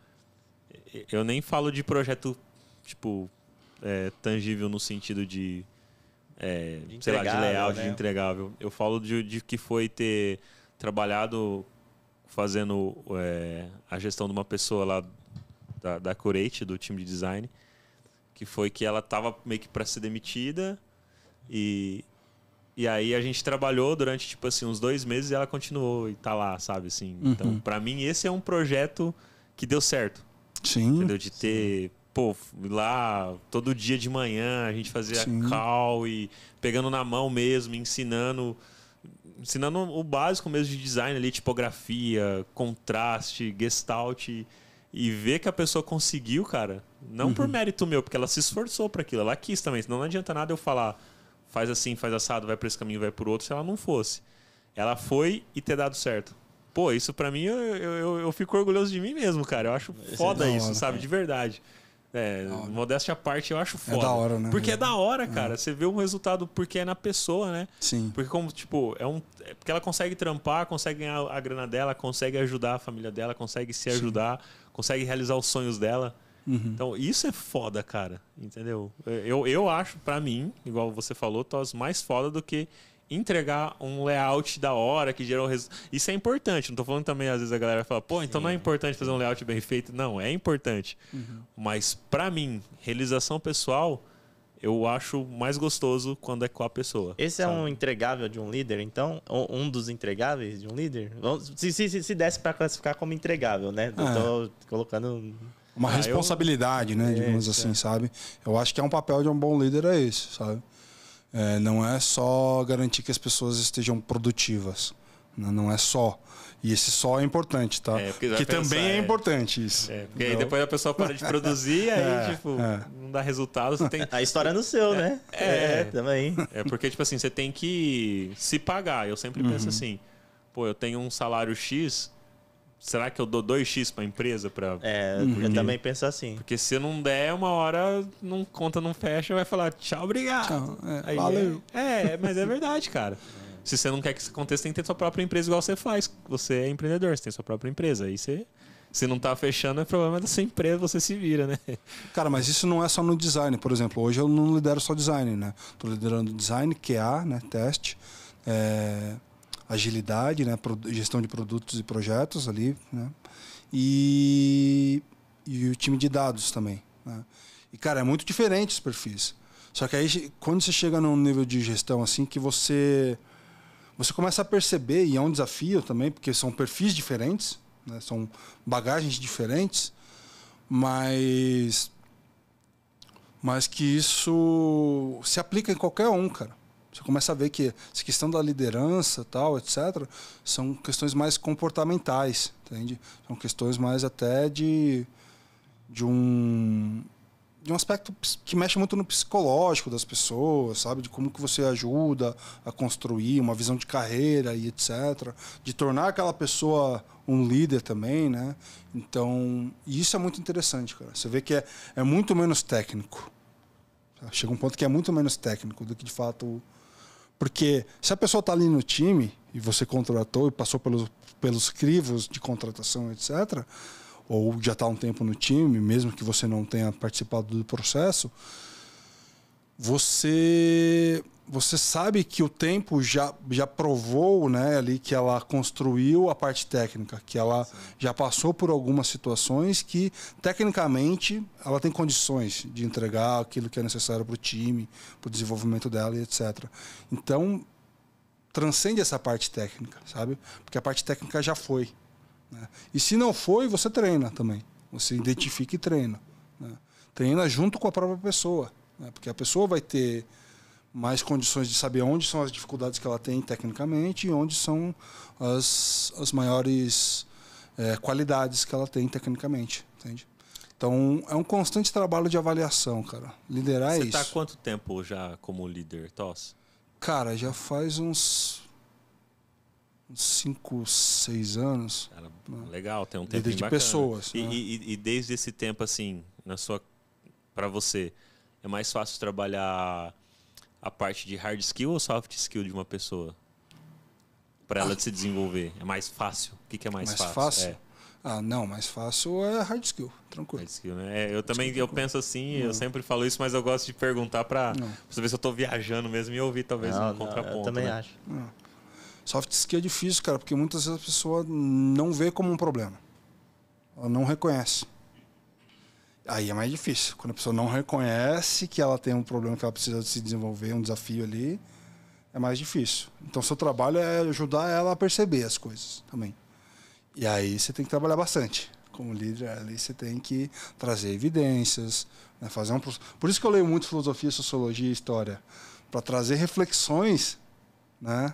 Eu nem falo de projeto, tipo, é, tangível no sentido de, é, De sei lá, de entregável, layout, né? de entregável. Eu falo de, de que foi ter trabalhado fazendo é, a gestão de uma pessoa lá da, da Curate, do time de design, que foi que ela tava meio que para ser demitida e, e aí a gente trabalhou durante, tipo assim, uns dois meses e ela continuou e tá lá, sabe, assim. Então, para mim, esse é um projeto que deu certo, Sim. entendeu? De ter, pô, lá todo dia de manhã a gente fazia Sim. call e pegando na mão mesmo, ensinando ensinando o básico mesmo de design ali, tipografia, contraste, gestalt e ver que a pessoa conseguiu, cara, não Uhum. por mérito meu, porque ela se esforçou para aquilo, ela quis também, senão não adianta nada eu falar faz assim, faz assado, vai para esse caminho, vai por outro, se ela não fosse. Ela foi e ter dado certo. Pô, isso pra mim, eu, eu, eu- fico orgulhoso de mim mesmo, cara. Eu acho foda da isso, hora, sabe? De verdade. É, modéstia à parte, eu acho foda. da hora, né? Porque é da hora, cara. Você vê o resultado porque é na pessoa, né? Sim. Porque como, tipo, é um. é porque ela consegue trampar, consegue ganhar a grana dela, consegue ajudar a família dela, consegue se ajudar, consegue realizar os sonhos dela. Então, isso é foda, cara. Entendeu? Eu, eu acho, pra mim, igual você falou, Tos, mais foda do que entregar um layout da hora que gerou resultado. Isso é importante. Não tô falando também, às vezes a galera fala, pô, então não é importante fazer um layout bem feito. Não, é importante. Mas, pra mim, realização pessoal, eu acho mais gostoso quando é com a pessoa. Esse é sabe? um entregável de um líder, então? Ou Um dos entregáveis de um líder? Se, se, se- se desse para classificar como entregável, né? Eu É. tô colocando. Uma Ah, eu- responsabilidade, né? Digamos assim, sabe? Eu acho que é um papel de um bom líder é esse, sabe? É, não é só garantir que as pessoas estejam produtivas. né? Não é só. E esse só é importante, tá? É, que pensar, também é, é. importante isso. É, porque aí depois a pessoa para de produzir, *laughs* aí, É, tipo, é. não dá resultado, você tem. *laughs* A história é no seu, né? é. também. É porque, tipo assim, você tem que se pagar. Eu sempre penso assim, pô, eu tenho um salário X, será que eu dou 2X pra empresa? Pra... É, Uhum. eu também penso assim. Porque se não der, uma hora não conta não fecha, vai falar tchau, obrigado. Tchau, é, Aí valeu. É, é, mas é verdade, cara. Se você não quer que isso aconteça, tem que ter sua própria empresa igual você faz. Você é empreendedor, você tem sua própria empresa. Aí você, se não tá fechando, é problema da sua empresa, você se vira, né? *laughs* Cara, mas isso não é só no design. Por exemplo, hoje eu não lidero só design, né? Tô liderando design, QA, né? Teste, é, agilidade, né? Gestão de produtos e projetos ali, né? E, e o time de dados também, né? E, cara, é muito diferente os perfis. Só que aí, quando você chega num nível de gestão assim, que você você começa a perceber, e é um desafio também, porque são perfis diferentes, né? são bagagens diferentes, mas mas que isso se aplica em qualquer um, cara. Você começa a ver que essa questão da liderança, tal, etc, são questões mais comportamentais, entende? São questões mais até de de um de um aspecto que mexe muito no psicológico das pessoas, sabe? De como que você ajuda a construir uma visão de carreira e etc. De tornar aquela pessoa um líder também, né? Então, isso é muito interessante, cara. Você vê que é, é muito menos técnico. Chega um ponto que é muito menos técnico do que de fato. Porque se a pessoa está ali no time e você contratou e passou pelos, pelos crivos de contratação, etc., ou já está um tempo no time, mesmo que você não tenha participado do processo, você você sabe que o tempo já, já provou né, ali que ela construiu a parte técnica, que ela já passou por algumas situações que, tecnicamente, ela tem condições de entregar aquilo que é necessário para o time, para o desenvolvimento dela e etc. Então, transcende essa parte técnica, sabe? Porque a parte técnica já foi. né? E se não foi, você treina também. Você identifica e treina. né? Treina junto com a própria pessoa. né? Porque a pessoa vai ter mais condições de saber onde são as dificuldades que ela tem tecnicamente e onde são as, as maiores eh, qualidades que ela tem tecnicamente. Entende? Então, é um constante trabalho de avaliação, cara. Liderar é Você isso. tá há quanto tempo já como líder, Toss? Cara, já faz uns. uns 5, 6 anos. Cara, legal, tem um tempo de bacana. pessoas, E, né? e- e desde esse tempo, assim, na sua, para você, é mais fácil trabalhar a parte de hard skill ou soft skill de uma pessoa? Para ela se desenvolver. É mais fácil? O que, que é mais, Mais fácil? fácil? É, Ah, não, mais fácil é hard skill, tranquilo. hard skill, né? É, eu também eu penso assim, eu sempre falo isso, mas eu gosto de perguntar para Não. ver se eu tô viajando mesmo e ouvir talvez Não, um não, contraponto. eu também né? acho. Soft skill é difícil, cara, porque muitas vezes a pessoa não vê como um problema. Ela não reconhece. Aí é mais difícil. Quando a pessoa não reconhece que ela tem um problema que ela precisa se desenvolver, um desafio ali, é mais difícil. Então, seu trabalho é ajudar ela a perceber as coisas também. E aí você tem que trabalhar bastante. Como líder, ali você tem que trazer evidências, né, fazer um Por isso que eu leio muito filosofia, sociologia e história, para trazer reflexões, né,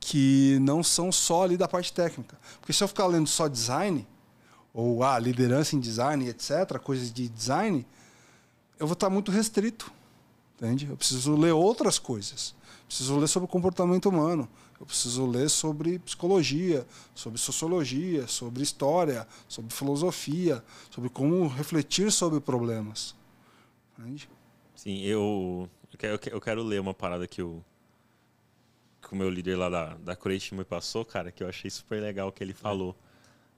que não são só ali da parte técnica. Porque se eu ficar lendo só design ou ah, liderança em design, etc, coisas de design, eu vou estar muito restrito. Entende? Eu preciso ler outras coisas. Preciso ler sobre comportamento humano. Eu preciso ler sobre psicologia, sobre sociologia, sobre história, sobre filosofia, sobre como refletir sobre problemas. Entende? Sim, eu, eu, quero, eu quero ler uma parada que o, que o meu líder lá da, da Create me passou, cara, que eu achei super legal que ele falou.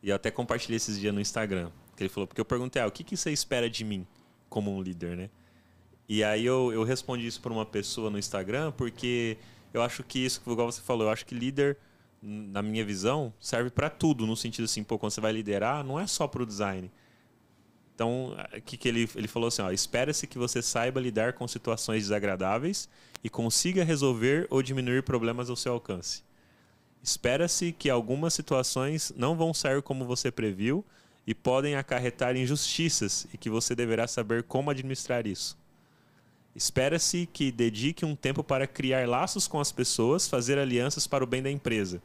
E eu até compartilhei esses dias no Instagram. Que ele falou, porque eu perguntei, ah, o que, que você espera de mim como um líder, né? E aí eu, eu respondi isso para uma pessoa no Instagram, porque eu acho que isso, igual você falou, eu acho que líder, na minha visão, serve para tudo, no sentido assim, pô, quando você vai liderar, não é só para o design. Então, que, que ele, ele falou assim, ó, espera-se que você saiba lidar com situações desagradáveis e consiga resolver ou diminuir problemas ao seu alcance. Espera-se que algumas situações não vão sair como você previu e podem acarretar injustiças e que você deverá saber como administrar isso. Espera-se que dedique um tempo para criar laços com as pessoas, fazer alianças para o bem da empresa.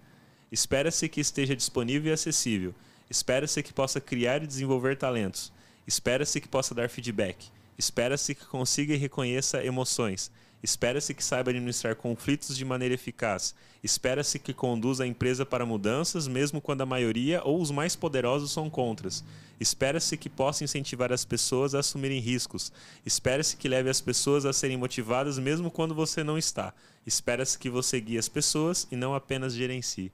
Espera-se que esteja disponível e acessível. Espera-se que possa criar e desenvolver talentos. Espera-se que possa dar feedback. Espera-se que consiga e reconheça emoções. Espera-se que saiba administrar conflitos de maneira eficaz. Espera-se que conduza a empresa para mudanças, mesmo quando a maioria ou os mais poderosos são contras. Espera-se que possa incentivar as pessoas a assumirem riscos. Espera-se que leve as pessoas a serem motivadas, mesmo quando você não está. Espera-se que você guie as pessoas e não apenas gerencie.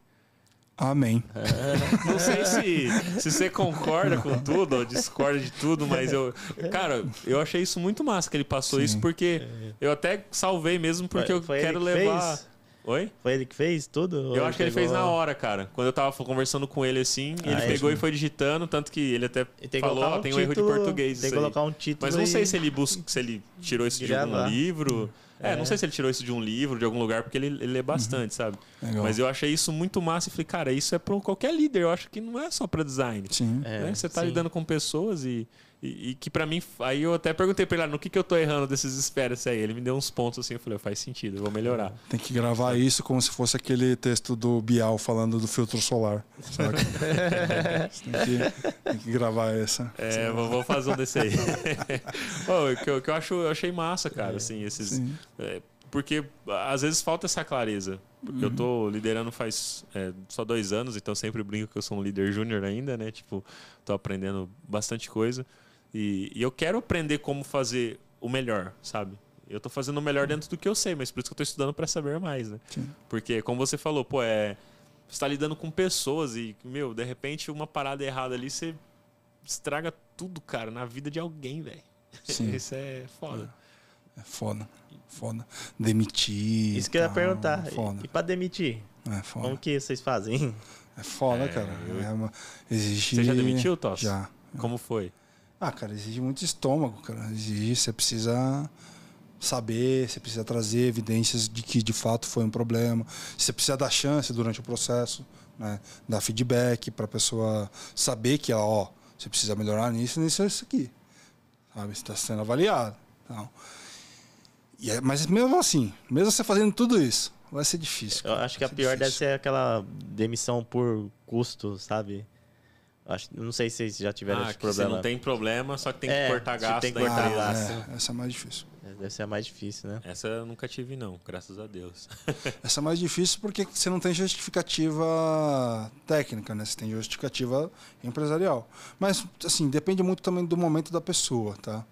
Amém. É, *laughs* não sei se, se você concorda com tudo ou discorda de tudo, mas eu. Cara, eu achei isso muito massa que ele passou Sim. isso, porque eu até salvei mesmo, porque Foi- eu foi ele quero que levar. fez? Oi? Foi ele que fez tudo? Eu acho que ele fez na hora, cara. Quando eu tava conversando com ele assim, ele Ah, é, pegou sim. e foi digitando, tanto que ele até tem falou, um tem um erro de título- português. Tem que colocar um título. Mas não sei e- se ele busca, se ele tirou isso de algum livro. É, É. não sei se ele tirou isso de um livro, de algum lugar, porque ele, ele lê bastante, sabe? Legal. Mas eu achei isso muito massa e falei, cara, isso é para qualquer líder. Eu acho que não é só para design. Sim. É, né? Você tá sim. lidando com pessoas e, e, e que pra mim. Aí eu até perguntei pra ele, ah, no que, que eu tô errando desses esperas aí? Ele me deu uns pontos assim, eu falei, faz sentido, eu vou melhorar. Tem que gravar isso como se fosse aquele texto do Bial falando do filtro solar. *laughs* Tem, que, tem que gravar essa. É, vou, vou fazer um desse aí. *laughs* O que, eu- que eu acho, eu achei massa, cara, assim, esses. É, porque às vezes falta essa clareza. Porque eu tô liderando faz é, só dois anos, então sempre brinco que eu sou um líder júnior ainda, né? Tipo, tô aprendendo bastante coisa. E, e eu quero aprender como fazer o melhor, sabe? Eu tô fazendo o melhor dentro do que eu sei, mas por isso que eu tô estudando para saber mais, né? Sim. Porque, como você falou, pô, é. Você tá lidando com pessoas e, meu, de repente uma parada errada ali, você estraga tudo, cara, na vida de alguém, velho. *laughs* Isso é foda. É foda. Foda. Demitir. Isso que eu ia perguntar. Foda. E pra demitir? É foda. Como que vocês fazem? É foda, É, cara. eu- É uma- exige... Você já demitiu, Toss? Já. Como foi? Ah, cara, exige muito estômago, cara. Exige, você precisa saber, você precisa trazer evidências de que de fato foi um problema. Você precisa dar chance durante o processo, né? Dar feedback para a pessoa saber que, ó, você precisa melhorar nisso, nisso, isso aqui. Sabe? Você está sendo avaliado. Então, e é- mas mesmo assim, mesmo você fazendo tudo isso, vai ser difícil. Eu cara. acho que a pior deve difícil. ser aquela demissão por custo, sabe? Acho, não sei se vocês já tiveram ah, esse que você problema. não tem problema, só que tem que É, cortar você gasto tem que cortar empresa. gasto. É, essa é mais difícil. Deve ser a mais difícil, né? Essa eu nunca tive, não, graças a Deus. *laughs* Essa é mais difícil porque você não tem justificativa técnica, né? Você tem justificativa empresarial. Mas, assim, depende muito também do momento da pessoa, tá?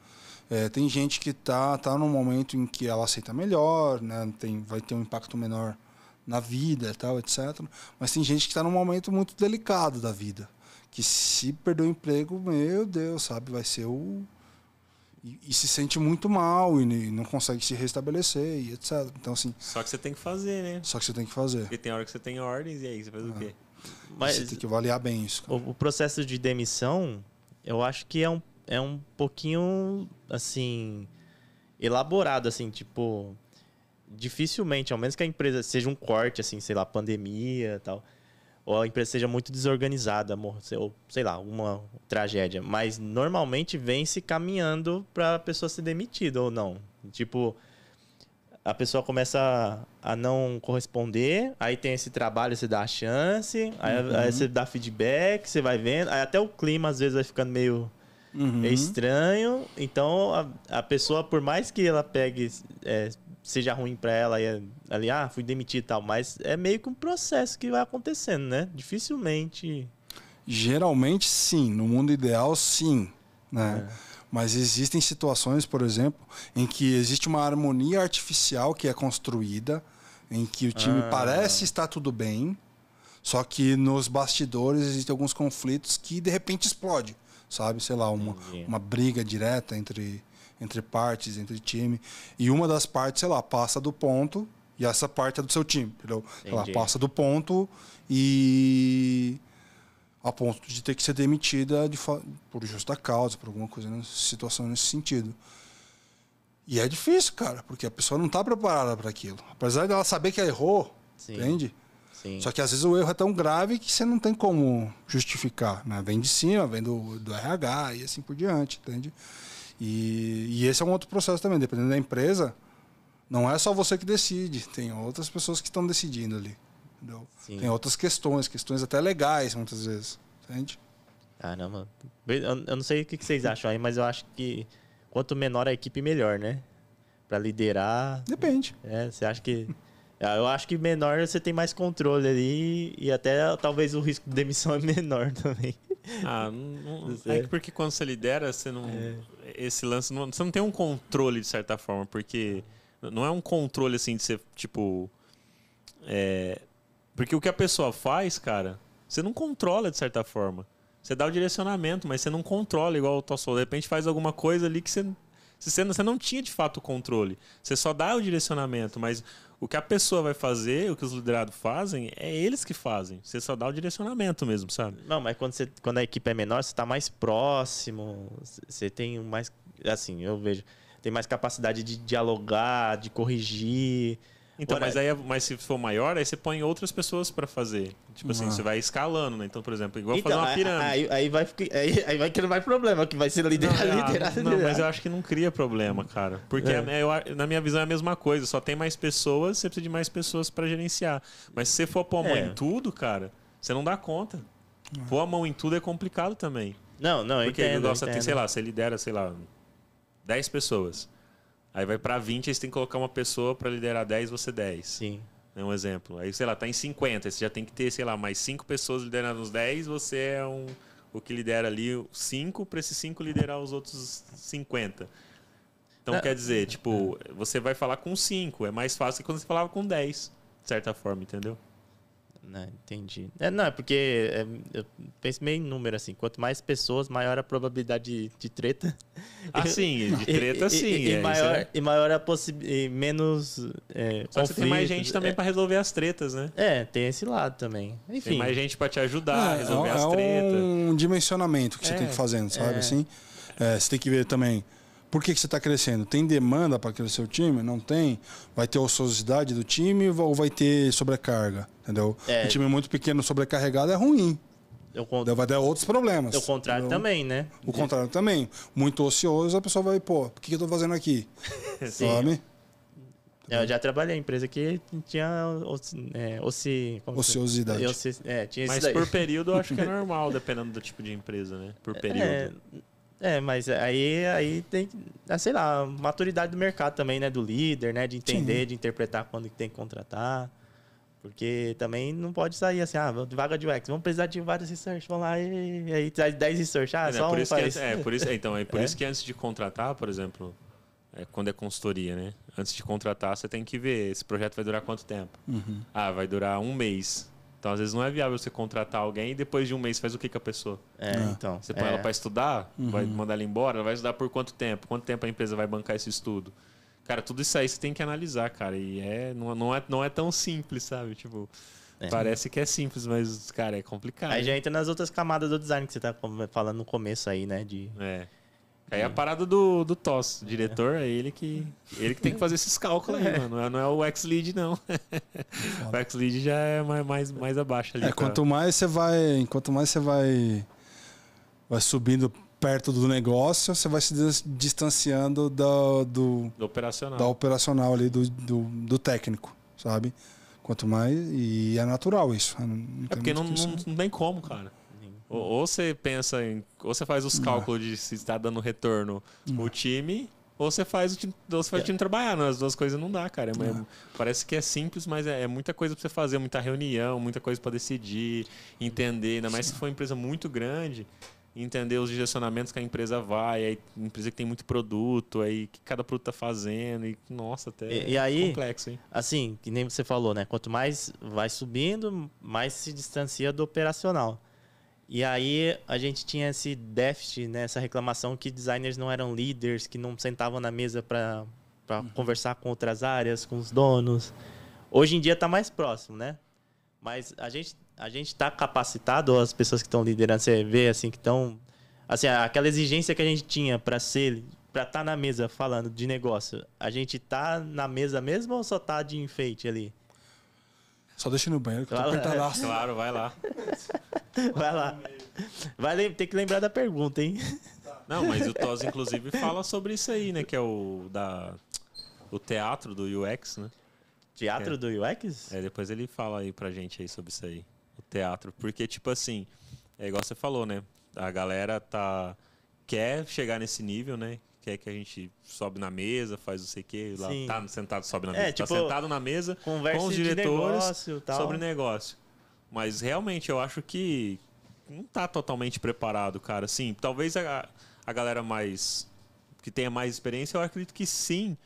É, tem gente que tá, tá num momento em que ela aceita melhor, né? Tem, vai ter um impacto menor na vida e tal, etc. Mas tem gente que está num momento muito delicado da vida. Que se perder o emprego, meu Deus, sabe? Vai ser o... E, e se sente muito mal e ne- não consegue se restabelecer e etc. Então, assim, Só que você tem que fazer, né? só que você tem que fazer. Porque tem hora que você tem ordens e aí você faz o quê? Mas Você tem que avaliar bem isso. cara. o, o processo de demissão, eu acho que é um, é um pouquinho, assim, elaborado, assim, tipo... Dificilmente, ao menos que a empresa seja um corte, assim, sei lá, pandemia e tal, ou a empresa seja muito desorganizada, ou sei lá, alguma tragédia. Mas normalmente vem se caminhando para a pessoa ser demitida ou não. Tipo, a pessoa começa a, a não corresponder, aí tem esse trabalho, você dá a chance, aí, Uhum. aí você dá feedback, você vai vendo, aí até o clima às vezes vai ficando meio, Uhum. estranho. Então a, a pessoa, por mais que ela pegue, é, seja ruim para ela e ali, ah, fui demitido e tal. Mas é meio que um processo que vai acontecendo, né? Dificilmente. Geralmente, sim. No mundo ideal, sim. Né? É. Mas existem situações, por exemplo, em que existe uma harmonia artificial que é construída, em que o time ah. parece estar tudo bem, só que nos bastidores existem alguns conflitos que de repente explode, sabe? Sei lá, uma, uma briga direta entre, entre partes, entre time. E uma das partes, sei lá, passa do ponto e essa parte é do seu time, entendeu? Ela passa do ponto e a ponto de ter que ser demitida de, por justa causa, por alguma coisa, situação nesse sentido. E é difícil, cara, porque a pessoa não está preparada para aquilo. Apesar dela saber que errou, Sim. entende? Sim. Só que às vezes o erro é tão grave que você não tem como justificar. Né? Vem de cima, vem do, do RH e assim por diante, entende? E, e esse é um outro processo também. Dependendo da empresa, não é só você que decide, tem outras pessoas que estão decidindo ali. Tem outras questões, questões até legais muitas vezes, entende? Caramba. Eu não sei o que vocês acham aí, mas eu acho que quanto menor a equipe, melhor, né? Para liderar. Depende. É, você acha que. Ah, eu acho que menor você tem mais controle ali e até talvez o risco de demissão é menor *laughs* também. Ah, *laughs* não, não é porque quando você lidera, você não. É. Esse lance. Não, você não tem um controle de certa forma, porque não é um controle assim de ser tipo. É, porque o que a pessoa faz, cara, você não controla de certa forma. Você dá o direcionamento, mas você não controla igual o Tossol. De repente faz alguma coisa ali que você, você, não, você não tinha de fato o controle. Você só dá o direcionamento, mas o que a pessoa vai fazer, o que os liderados fazem, é eles que fazem. Você só dá o direcionamento mesmo, sabe? Não, mas quando, você, quando a equipe é menor, você está mais próximo, você tem mais. Assim, eu vejo. Tem mais capacidade de dialogar, de corrigir. Então, mas aí, mas se for maior, aí você põe outras pessoas para fazer. Tipo assim, você vai escalando, né? Então, por exemplo, igual então, fazer uma pirâmide. Aí, aí, vai, aí, aí vai criar mais problema, que vai ser liderar, não, liderar, não, liderar. mas eu acho que não cria problema, cara. Porque é. eu, na minha visão é a mesma coisa. Só tem mais pessoas, você precisa de mais pessoas para gerenciar. Mas se você for pôr a mão é. em tudo, cara, você não dá conta. Pôr a mão em tudo é complicado também. Não, não, Porque entendo, o negócio tem, sei lá, você lidera, sei lá, 10 pessoas. Aí vai para 20, aí você tem que colocar uma pessoa para liderar 10, você 10. Sim. É um exemplo. Aí, sei lá, tá em 50, você já tem que ter, sei lá, mais 5 pessoas liderando os 10, você é um, o que lidera ali 5, para esses 5 liderar os outros 50. Então, Não. quer dizer, tipo, você vai falar com 5, é mais fácil que quando você falava com 10, de certa forma, entendeu? Né, entendi. É, não, é porque é, eu penso meio em número, assim. Quanto mais pessoas, maior a probabilidade de, de treta. Ah, sim, *laughs* de treta, e, sim. E, é, maior, é... e maior a possibilidade. Menos. É, Só que você tem mais gente também é. para resolver as tretas, né? É, tem esse lado também. Enfim. Tem mais gente para te ajudar a é, resolver as tretas. É um dimensionamento que você tem que fazer, sabe? Assim, você tem que ver também por que, que você está crescendo? Tem demanda para crescer o time? Não tem? Vai ter ociosidade do time ou vai ter sobrecarga? Entendeu? É. Um time muito pequeno sobrecarregado é ruim. Eu, vai dar outros problemas. O contrário entendeu? também, né? O contrário também. Muito ocioso, a pessoa vai, pô, o que, que eu estou fazendo aqui? *laughs* Sabe? Eu já trabalhei em empresa que tinha é, oci, ociosidade. Oci, é, tinha Mas por período eu acho que é *laughs* normal, dependendo do tipo de empresa, né? Por é, período. É, é, mas aí, aí tem, é, sei lá, maturidade do mercado também, né? Do líder, né? De entender, Sim. de interpretar quando tem que contratar. Porque também não pode sair assim, ah, vaga de UX, vamos precisar de vários research, vamos lá e, e aí traz 10 research, ah, é, só por um isso faz. Que, é, por isso, então, é por *laughs* é. isso que antes de contratar, por exemplo, é, quando é consultoria, né? Antes de contratar, você tem que ver esse projeto vai durar quanto tempo. Uhum. Ah, vai durar um mês. Então, às vezes, não é viável você contratar alguém e depois de um mês faz o que com a pessoa? É, é. então. Você põe é. ela para estudar, uhum. vai mandar ela embora, ela vai estudar por quanto tempo? Quanto tempo a empresa vai bancar esse estudo? Cara, tudo isso aí você tem que analisar, cara. E é, não, não, é, não é tão simples, sabe? Tipo, é. parece que é simples, mas, cara, é complicado. Aí já entra nas outras camadas do design que você tá falando no começo aí, né? De... É. Aí é a parada do, do TOS, o diretor, é ele que, ele que tem que fazer esses cálculos aí, é. mano. Não é o X-Lead, não. *laughs* o X-Lead já é mais, mais, mais abaixo ali. É, quanto mais você vai. Quanto mais você vai. Vai subindo perto do negócio, você vai se distanciando do, do, do operacional. Da operacional ali, do, do, do, técnico, sabe? Quanto mais. E é natural isso. É porque não, não, não tem como, cara. Ou, ou, você pensa em. Ou você faz os cálculos de se está dando retorno o time, ou você faz o time, ou você faz o time trabalhar. Nas né? duas coisas não dá, cara. É, parece que é simples, mas é, é, muita coisa pra você fazer, muita reunião, muita coisa para decidir, entender. Ainda mais se for uma empresa muito grande, entender os direcionamentos que a empresa vai, aí empresa que tem muito produto, aí que cada produto tá fazendo, e nossa, até e, e aí, complexo, hein? Assim, que nem você falou, né? Quanto mais vai subindo, mais se distancia do operacional. E aí a gente tinha esse déficit, né, essa reclamação que designers não eram líderes, que não sentavam na mesa para uhum. conversar com outras áreas, com os donos. Hoje em dia está mais próximo, né? Mas a gente a gente está capacitado, as pessoas que estão liderando, você vê assim que estão assim, aquela exigência que a gente tinha para ser para estar tá na mesa falando de negócio, a gente tá na mesa mesmo ou só tá de enfeite ali? Só deixa no banheiro que claro, eu tô apertadaço. Claro, vai lá. *laughs* vai lá. Vai ter que lembrar da pergunta, hein? Não, mas o Tos, inclusive, fala sobre isso aí, né? Que é o da o teatro do UX, né? Teatro é, do UX? É, depois ele fala aí pra gente aí sobre isso aí. O teatro. Porque, tipo assim, é igual você falou, né? A galera tá. quer chegar nesse nível, né? Quer que a gente sobe na mesa, faz não sei o quê, lá Sim. tá sentado, sobe na é, mesa. Tá tipo, tá sentado na mesa com os diretores negócio, sobre negócio. Mas realmente eu acho que não tá totalmente preparado, cara. Sim, talvez a, a galera mais que tenha mais experiência, eu acredito que sim.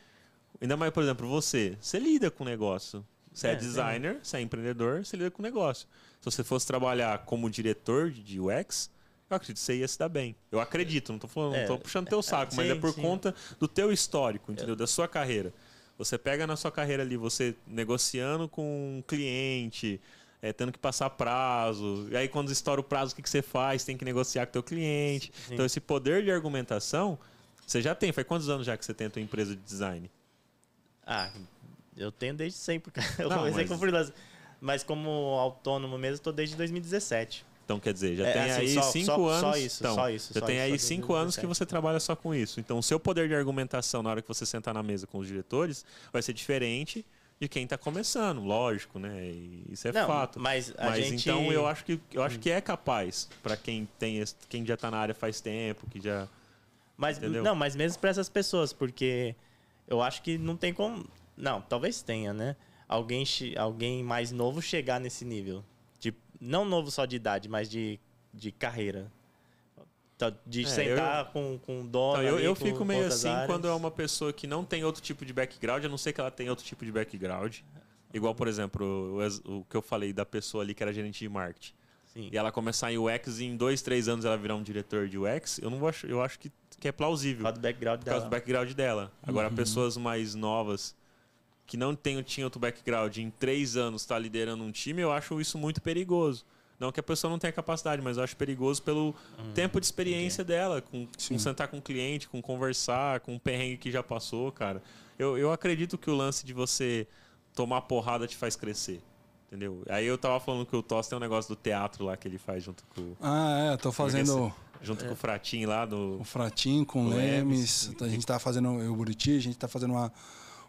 Ainda mais, por exemplo, você, você lida com negócio. Você é, é designer, sim. você é empreendedor, você lida com negócio. Se você fosse trabalhar como diretor de UX, eu acredito que você ia se dar bem. Eu acredito, não tô falando, é, não tô puxando teu saco, sim, mas é por conta do teu histórico, entendeu? Da sua carreira. Você pega na sua carreira ali, você negociando com um cliente, é, tendo que passar prazo. E aí, quando estoura o prazo, o que, que você faz? Tem que negociar com o teu cliente. Sim. Então, esse poder de argumentação, você já tem. Faz quantos anos já que você tem a tua empresa de design? Ah, eu tenho desde sempre, cara. *laughs* Eu Não, comecei mas... com freelancer. Mas como autônomo mesmo, estou desde 2017. Então, quer dizer, já é, tem assim, aí só, cinco só, anos. Só isso, então, só isso. Já só tem isso, aí cinco anos que você trabalha só com isso. Então, o seu poder de argumentação na hora que você sentar na mesa com os diretores vai ser diferente de quem está começando, lógico, né? E isso é Não, fato. Mas, mas gente... então eu acho que eu acho que é capaz para quem tem quem já está na área faz tempo, que já Mas entendeu? não, mas mesmo para essas pessoas, porque eu acho que não tem como, não, talvez tenha, né? Alguém alguém mais novo chegar nesse nível não novo só de idade, mas de, de carreira. Então, de é, sentar eu, com, com dono. Então, eu, eu fico meio assim áreas. quando é uma pessoa que não tem outro tipo de background, a não ser que ela tenha outro tipo de background. Igual, por exemplo, o, o que eu falei da pessoa ali que era gerente de marketing. Sim. E ela começar em UX e em dois, três anos ela virar um diretor de UX, eu não acho, eu acho que, que é plausível. Por causa do background por dela. causa do background dela. Agora, uhum. pessoas mais novas que não tem, tinha outro background em três anos está liderando um time, eu acho isso muito perigoso. Não que a pessoa não tenha capacidade, mas eu acho perigoso pelo hum, tempo de experiência entendi. dela, com, com, sentar com o cliente, com conversar, com o perrengue que já passou, cara. Eu, eu acredito que o lance de você tomar porrada te faz crescer. Entendeu? Aí eu tava falando que o Toss tem um negócio do teatro lá que ele faz junto com. Ah, é, tô fazendo. Junto é. com o Fratinho lá do. O Fratinho com o Lemes. Lemes. A gente tá fazendo o Buriti, a gente tá fazendo uma,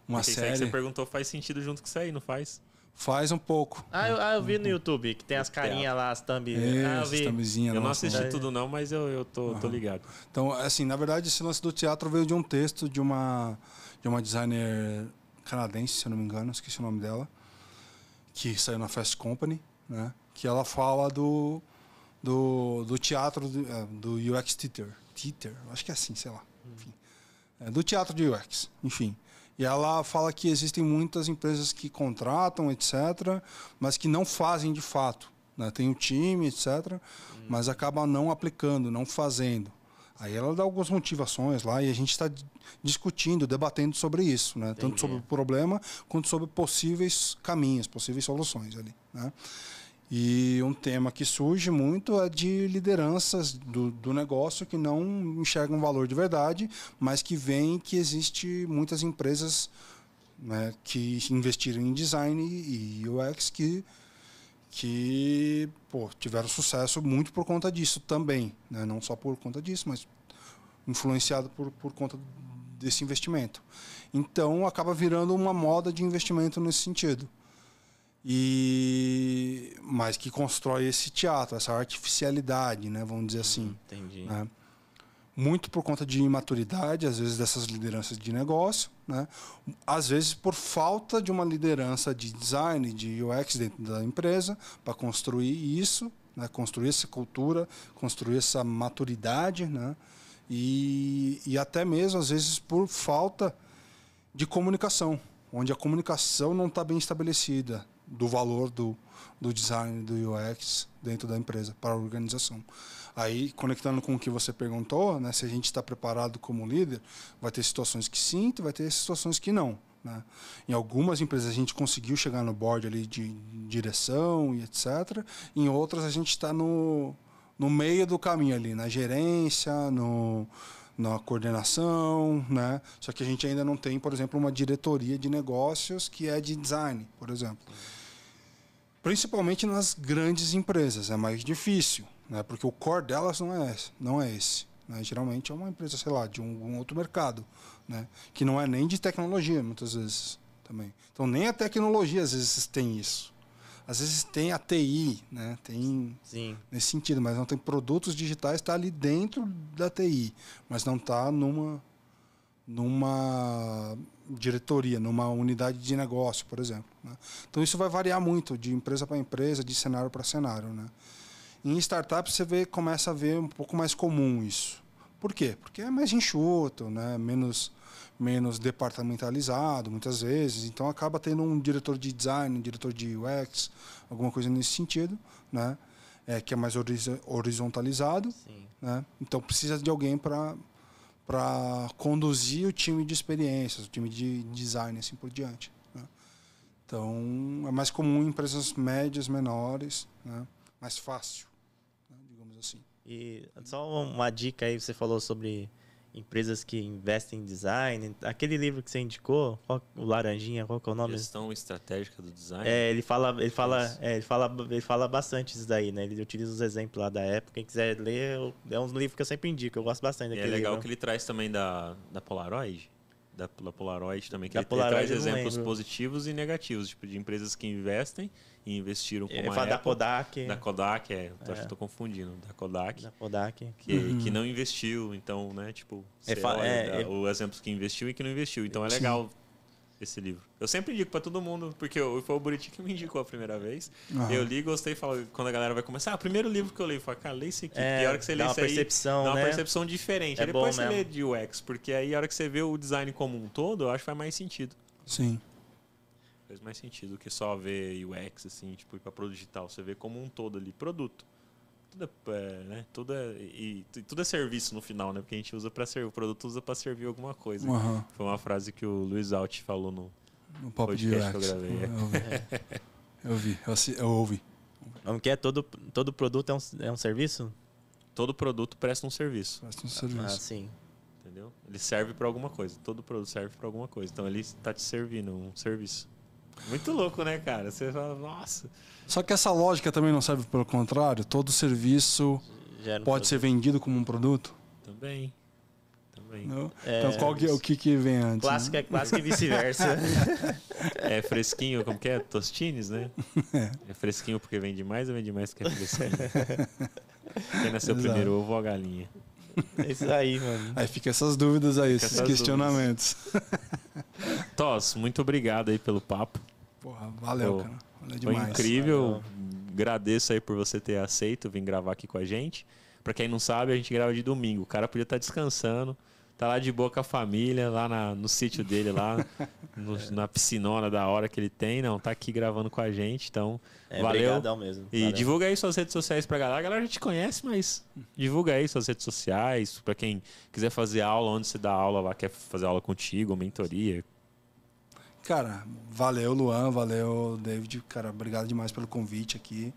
uma série. Isso aí que você perguntou faz sentido junto com isso aí, não faz? Faz um pouco. Ah, eu, ah, eu vi no YouTube que tem as carinhas lá, as thumb. ah, eu vi. Eu não assisti tudo não, mas eu, eu tô, uhum. tô ligado. Então, assim, na verdade, esse lance do teatro veio de um texto de uma, de uma designer canadense, se eu não me engano, esqueci o nome dela, que saiu na Fast Company, né? Que ela fala do, do, do teatro do, é, do UX Theater. Theater, acho que é assim, sei lá. Enfim. É, do teatro de UX, enfim. E ela fala que existem muitas empresas que contratam, etc., mas que não fazem de fato. Né? Tem o time, etc., hum. mas acaba não aplicando, não fazendo. Aí ela dá algumas motivações lá e a gente está discutindo, debatendo sobre isso, né? tanto sobre o problema quanto sobre possíveis caminhos, possíveis soluções ali. Né? E um tema que surge muito é de lideranças do, do negócio que não enxergam valor de verdade, mas que veem que existe muitas empresas né, que investiram em design e UX que, que pô, tiveram sucesso muito por conta disso também. Né? Não só por conta disso, mas influenciado por, por conta desse investimento. Então acaba virando uma moda de investimento nesse sentido e mas que constrói esse teatro, essa artificialidade, né? Vamos dizer assim. Entendi. Né? muito por conta de imaturidade, às vezes dessas lideranças de negócio, né? às vezes por falta de uma liderança de design, de UX dentro da empresa, para construir isso, né? construir essa cultura, construir essa maturidade, né? e, e até mesmo, às vezes, por falta de comunicação, onde a comunicação não está bem estabelecida do valor do, do design, do UX dentro da empresa, para a organização. Aí, conectando com o que você perguntou, né, se a gente está preparado como líder, vai ter situações que sim, vai ter situações que não. Né? Em algumas empresas a gente conseguiu chegar no board ali de direção e etc. Em outras a gente está no, no meio do caminho ali, na gerência, no, na coordenação, né? Só que a gente ainda não tem, por exemplo, uma diretoria de negócios que é de design, por exemplo. Principalmente nas grandes empresas é mais difícil né? porque o core delas não é esse. Não é esse né? Geralmente é uma empresa, sei lá, de um, um, outro mercado, né? que não é nem de tecnologia, muitas vezes também. Então, nem a tecnologia às vezes tem isso. Às vezes tem a TI, né? tem Sim. nesse sentido, mas não tem produtos digitais, está ali dentro da TI, mas não está numa, numa diretoria, numa unidade de negócio, por exemplo. Né? Então, isso vai variar muito de empresa para empresa, de cenário para cenário. Né? Em startups você vê, começa a ver um pouco mais comum isso. Por quê? Porque é mais enxuto, né? menos, menos departamentalizado muitas vezes. Então acaba tendo um diretor de design, um diretor de UX, alguma coisa nesse sentido, né? É, que é mais horizontalizado. Sim. Né? Então precisa de alguém para para conduzir o time de experiências, o time de design, assim por diante. Né? Então é mais comum em empresas médias, menores, né? mais fácil assim. E só uma dica aí, você falou sobre empresas que investem em design. Aquele livro que você indicou, qual, o Laranjinha, qual que é o nome? Gestão estratégica do design. É, ele fala, ele fala, é, ele fala, ele fala bastante isso daí, né? Ele utiliza os exemplos lá da época. Quem quiser ler, é um livro que eu sempre indico. Eu gosto bastante daquele livro. é legal livro. que ele traz também da, da Polaroid. Da, da Polaroid também, que Da ele, Polaroid ele traz exemplos lembro. positivos e negativos, tipo, de empresas que investem e investiram como Ele a da Apple, Kodak. Da Kodak, é, eu acho É. que tô confundindo, da Kodak. Da Kodak. que, que não investiu, então, né, tipo, É olha, é, é- o exemplo que investiu e que não investiu. Então é legal esse livro. Eu sempre indico pra todo mundo, porque eu- foi o Buriti que me indicou a primeira vez. Aham. Eu li, gostei, falo, quando a galera vai começar, ah, o primeiro livro que eu li, eu falo, cara, lê esse aqui, É, porque a hora que você lê isso aí, percepção, dá uma né? percepção diferente. É aí depois bom você lê mesmo. de UX, porque aí a hora que você vê o design como um todo, eu acho que faz mais sentido. Sim. Faz mais sentido do que só ver UX, assim, tipo, ir pra produto digital. Você vê como um todo ali, produto. Tudo é, é, né? Tudo é, e, tudo é serviço no final, né? Porque a gente usa para servir, o produto usa para servir alguma coisa. Aham. Foi uma frase que o Luiz Alt falou no. No papo de Podcast que UX. eu gravei. Eu vi. Eu vi. Eu, assi- eu ouvi. Como que é? Todo, todo produto é um, é um serviço? Todo produto presta um serviço, Presta um Ah, serviço. sim. entendeu? Ele serve para alguma coisa. Todo produto serve para alguma coisa. Então ele está te servindo um serviço. Muito louco, né, cara? Você fala, nossa. Só que essa lógica também não serve pelo contrário. Todo serviço um pode ser vendido como um produto. Também. Também. É, então qual que, o que, que vem antes? Clássico né? é clássico e vice-versa. *laughs* É fresquinho, como que é? Tostines, né? *laughs* É fresquinho porque vende mais ou vende mais que é fresquinho? *laughs* Quem nasceu Exato. primeiro, ovo ou a galinha? É isso aí, mano. Aí fica essas dúvidas aí, esses essas questionamentos. Tos, muito obrigado aí pelo papo. Porra, valeu, Pô, cara. Valeu Foi demais. incrível. Agradeço aí por você ter aceito vir gravar aqui com a gente. Pra quem não sabe, a gente grava de domingo. O cara podia estar descansando. Tá lá de boa com a família, lá na- no sítio dele, lá no- na piscinona da hora que ele tem. Não, tá aqui gravando com a gente. Então, É, valeu. Obrigadão mesmo. E Valeu. divulga aí suas redes sociais pra galera. A galera já te conhece, mas divulga aí suas redes sociais. Pra quem quiser fazer aula, onde você dá aula lá, quer fazer aula contigo, mentoria. Cara, valeu, Luan, valeu, David. Cara, obrigado demais pelo convite aqui.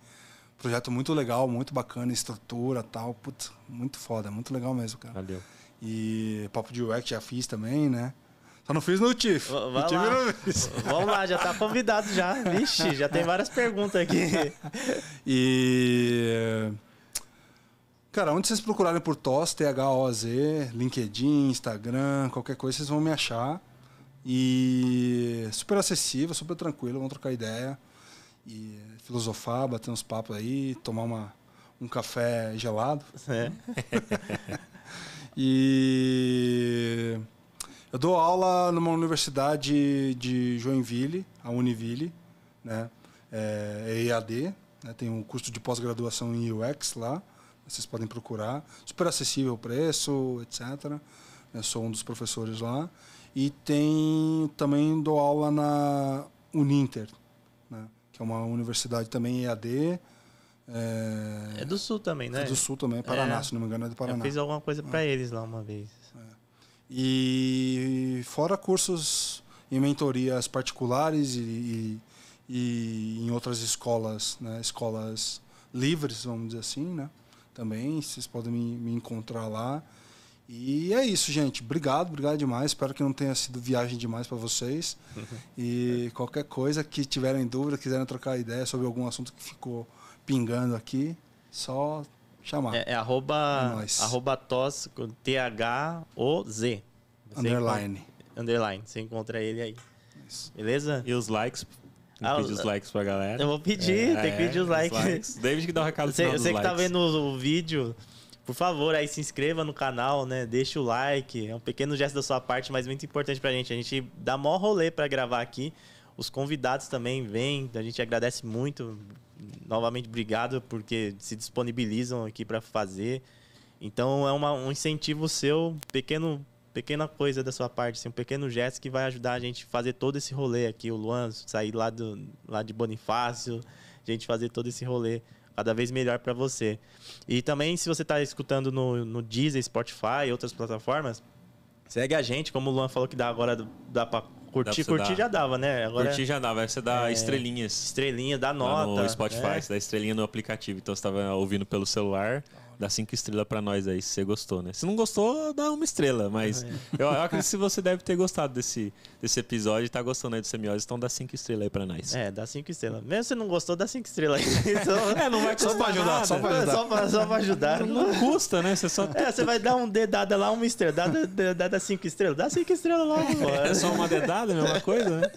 Projeto muito legal, muito bacana, estrutura tal. Putz, muito foda, muito legal mesmo, cara. Valeu. E Papo de UX já fiz também, né? Só não fiz no No vai lá. eu não fiz. Vamos lá, já tá convidado já. Vixe, já tem várias perguntas aqui. *laughs* E. Cara, onde vocês procurarem por TOS, T-H-O-Z, LinkedIn, Instagram, qualquer coisa, vocês vão me achar. E super acessível, super tranquilo, vamos trocar ideia. E filosofar, bater uns papos aí, tomar uma, um café gelado. É. *laughs* E eu dou aula numa universidade de Joinville, a Univille, né? É, é EAD, né? tem um curso de pós-graduação em UX lá, vocês podem procurar. Super acessível o preço, etc. Eu sou um dos professores lá. E tem também dou aula na Uninter, né? que é uma universidade também EAD. É, É do sul também, né? é do Sul também, Paraná, É. se não me engano, é do Eu Paraná. fiz alguma coisa pra eles lá uma vez. E fora cursos em mentorias particulares e, e, e em outras escolas, né? escolas livres, vamos dizer assim, né? Também, vocês podem me, me encontrar lá. E é isso, gente. Obrigado, obrigado demais. Espero que não tenha sido viagem demais para vocês. *laughs* E qualquer coisa que tiverem dúvida, quiserem trocar ideia sobre algum assunto que ficou pingando aqui, só chamar. É, é arroba, É arroba tos, com T-H-O-Z. Underline. encontra- Underline. Você encontra ele aí. Isso. Beleza? E os likes? Tem Ah, pedir os- os likes pra galera. Eu vou pedir, É, tem que pedir os é, likes. David que dá o recado Você, você que tá likes. vendo o, o vídeo, por favor, aí se inscreva no canal, né? Deixa o like. É um pequeno gesto da sua parte, mas muito importante pra gente. A gente dá maior rolê pra gravar aqui. Os convidados também vêm, a gente agradece muito. Novamente, obrigado porque se disponibilizam aqui pra fazer. Então é uma- um incentivo seu, pequeno, pequena coisa da sua parte, assim, um pequeno gesto que vai ajudar a gente fazer todo esse rolê aqui. O Luan sair lá, do, lá de Bonifácio, a gente fazer todo esse rolê cada vez melhor para você. E também, se você está escutando no, no Deezer, Spotify e outras plataformas, segue a gente, como o Luan falou que dá agora, dá para curtir. você curtir dar- já dava, né? Agora Curtir já dá, vai ser dar É, estrelinhas. estrelinha, dá Lá nota. no Spotify, né? você dá estrelinha no aplicativo. Então você tava ouvindo pelo celular, dá cinco estrelas pra nós aí, se você gostou, né? Se não gostou, dá uma estrela. Mas É. eu, *laughs* eu acredito que você deve ter gostado desse, desse episódio e tá gostando aí do Semiose, então dá cinco estrelas aí pra nós. É, dá cinco estrelas. Mesmo se não gostou, dá cinco estrelas. *laughs* Então, É, não vai Só custar pra ajudar, nada. só pra ajudar. só, pra, só pra ajudar. Não custa, né? Você só... *laughs* É, você vai dar um dedada lá, uma estrela. Dá, dá, dá, dá cinco estrelas. Dá cinco estrelas logo, pô. É só uma dedada, a mesma coisa, né?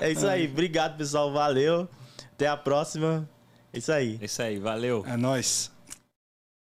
É isso aí. Obrigado, pessoal. Valeu. Até a próxima. É isso aí. É isso aí, valeu. É nóis.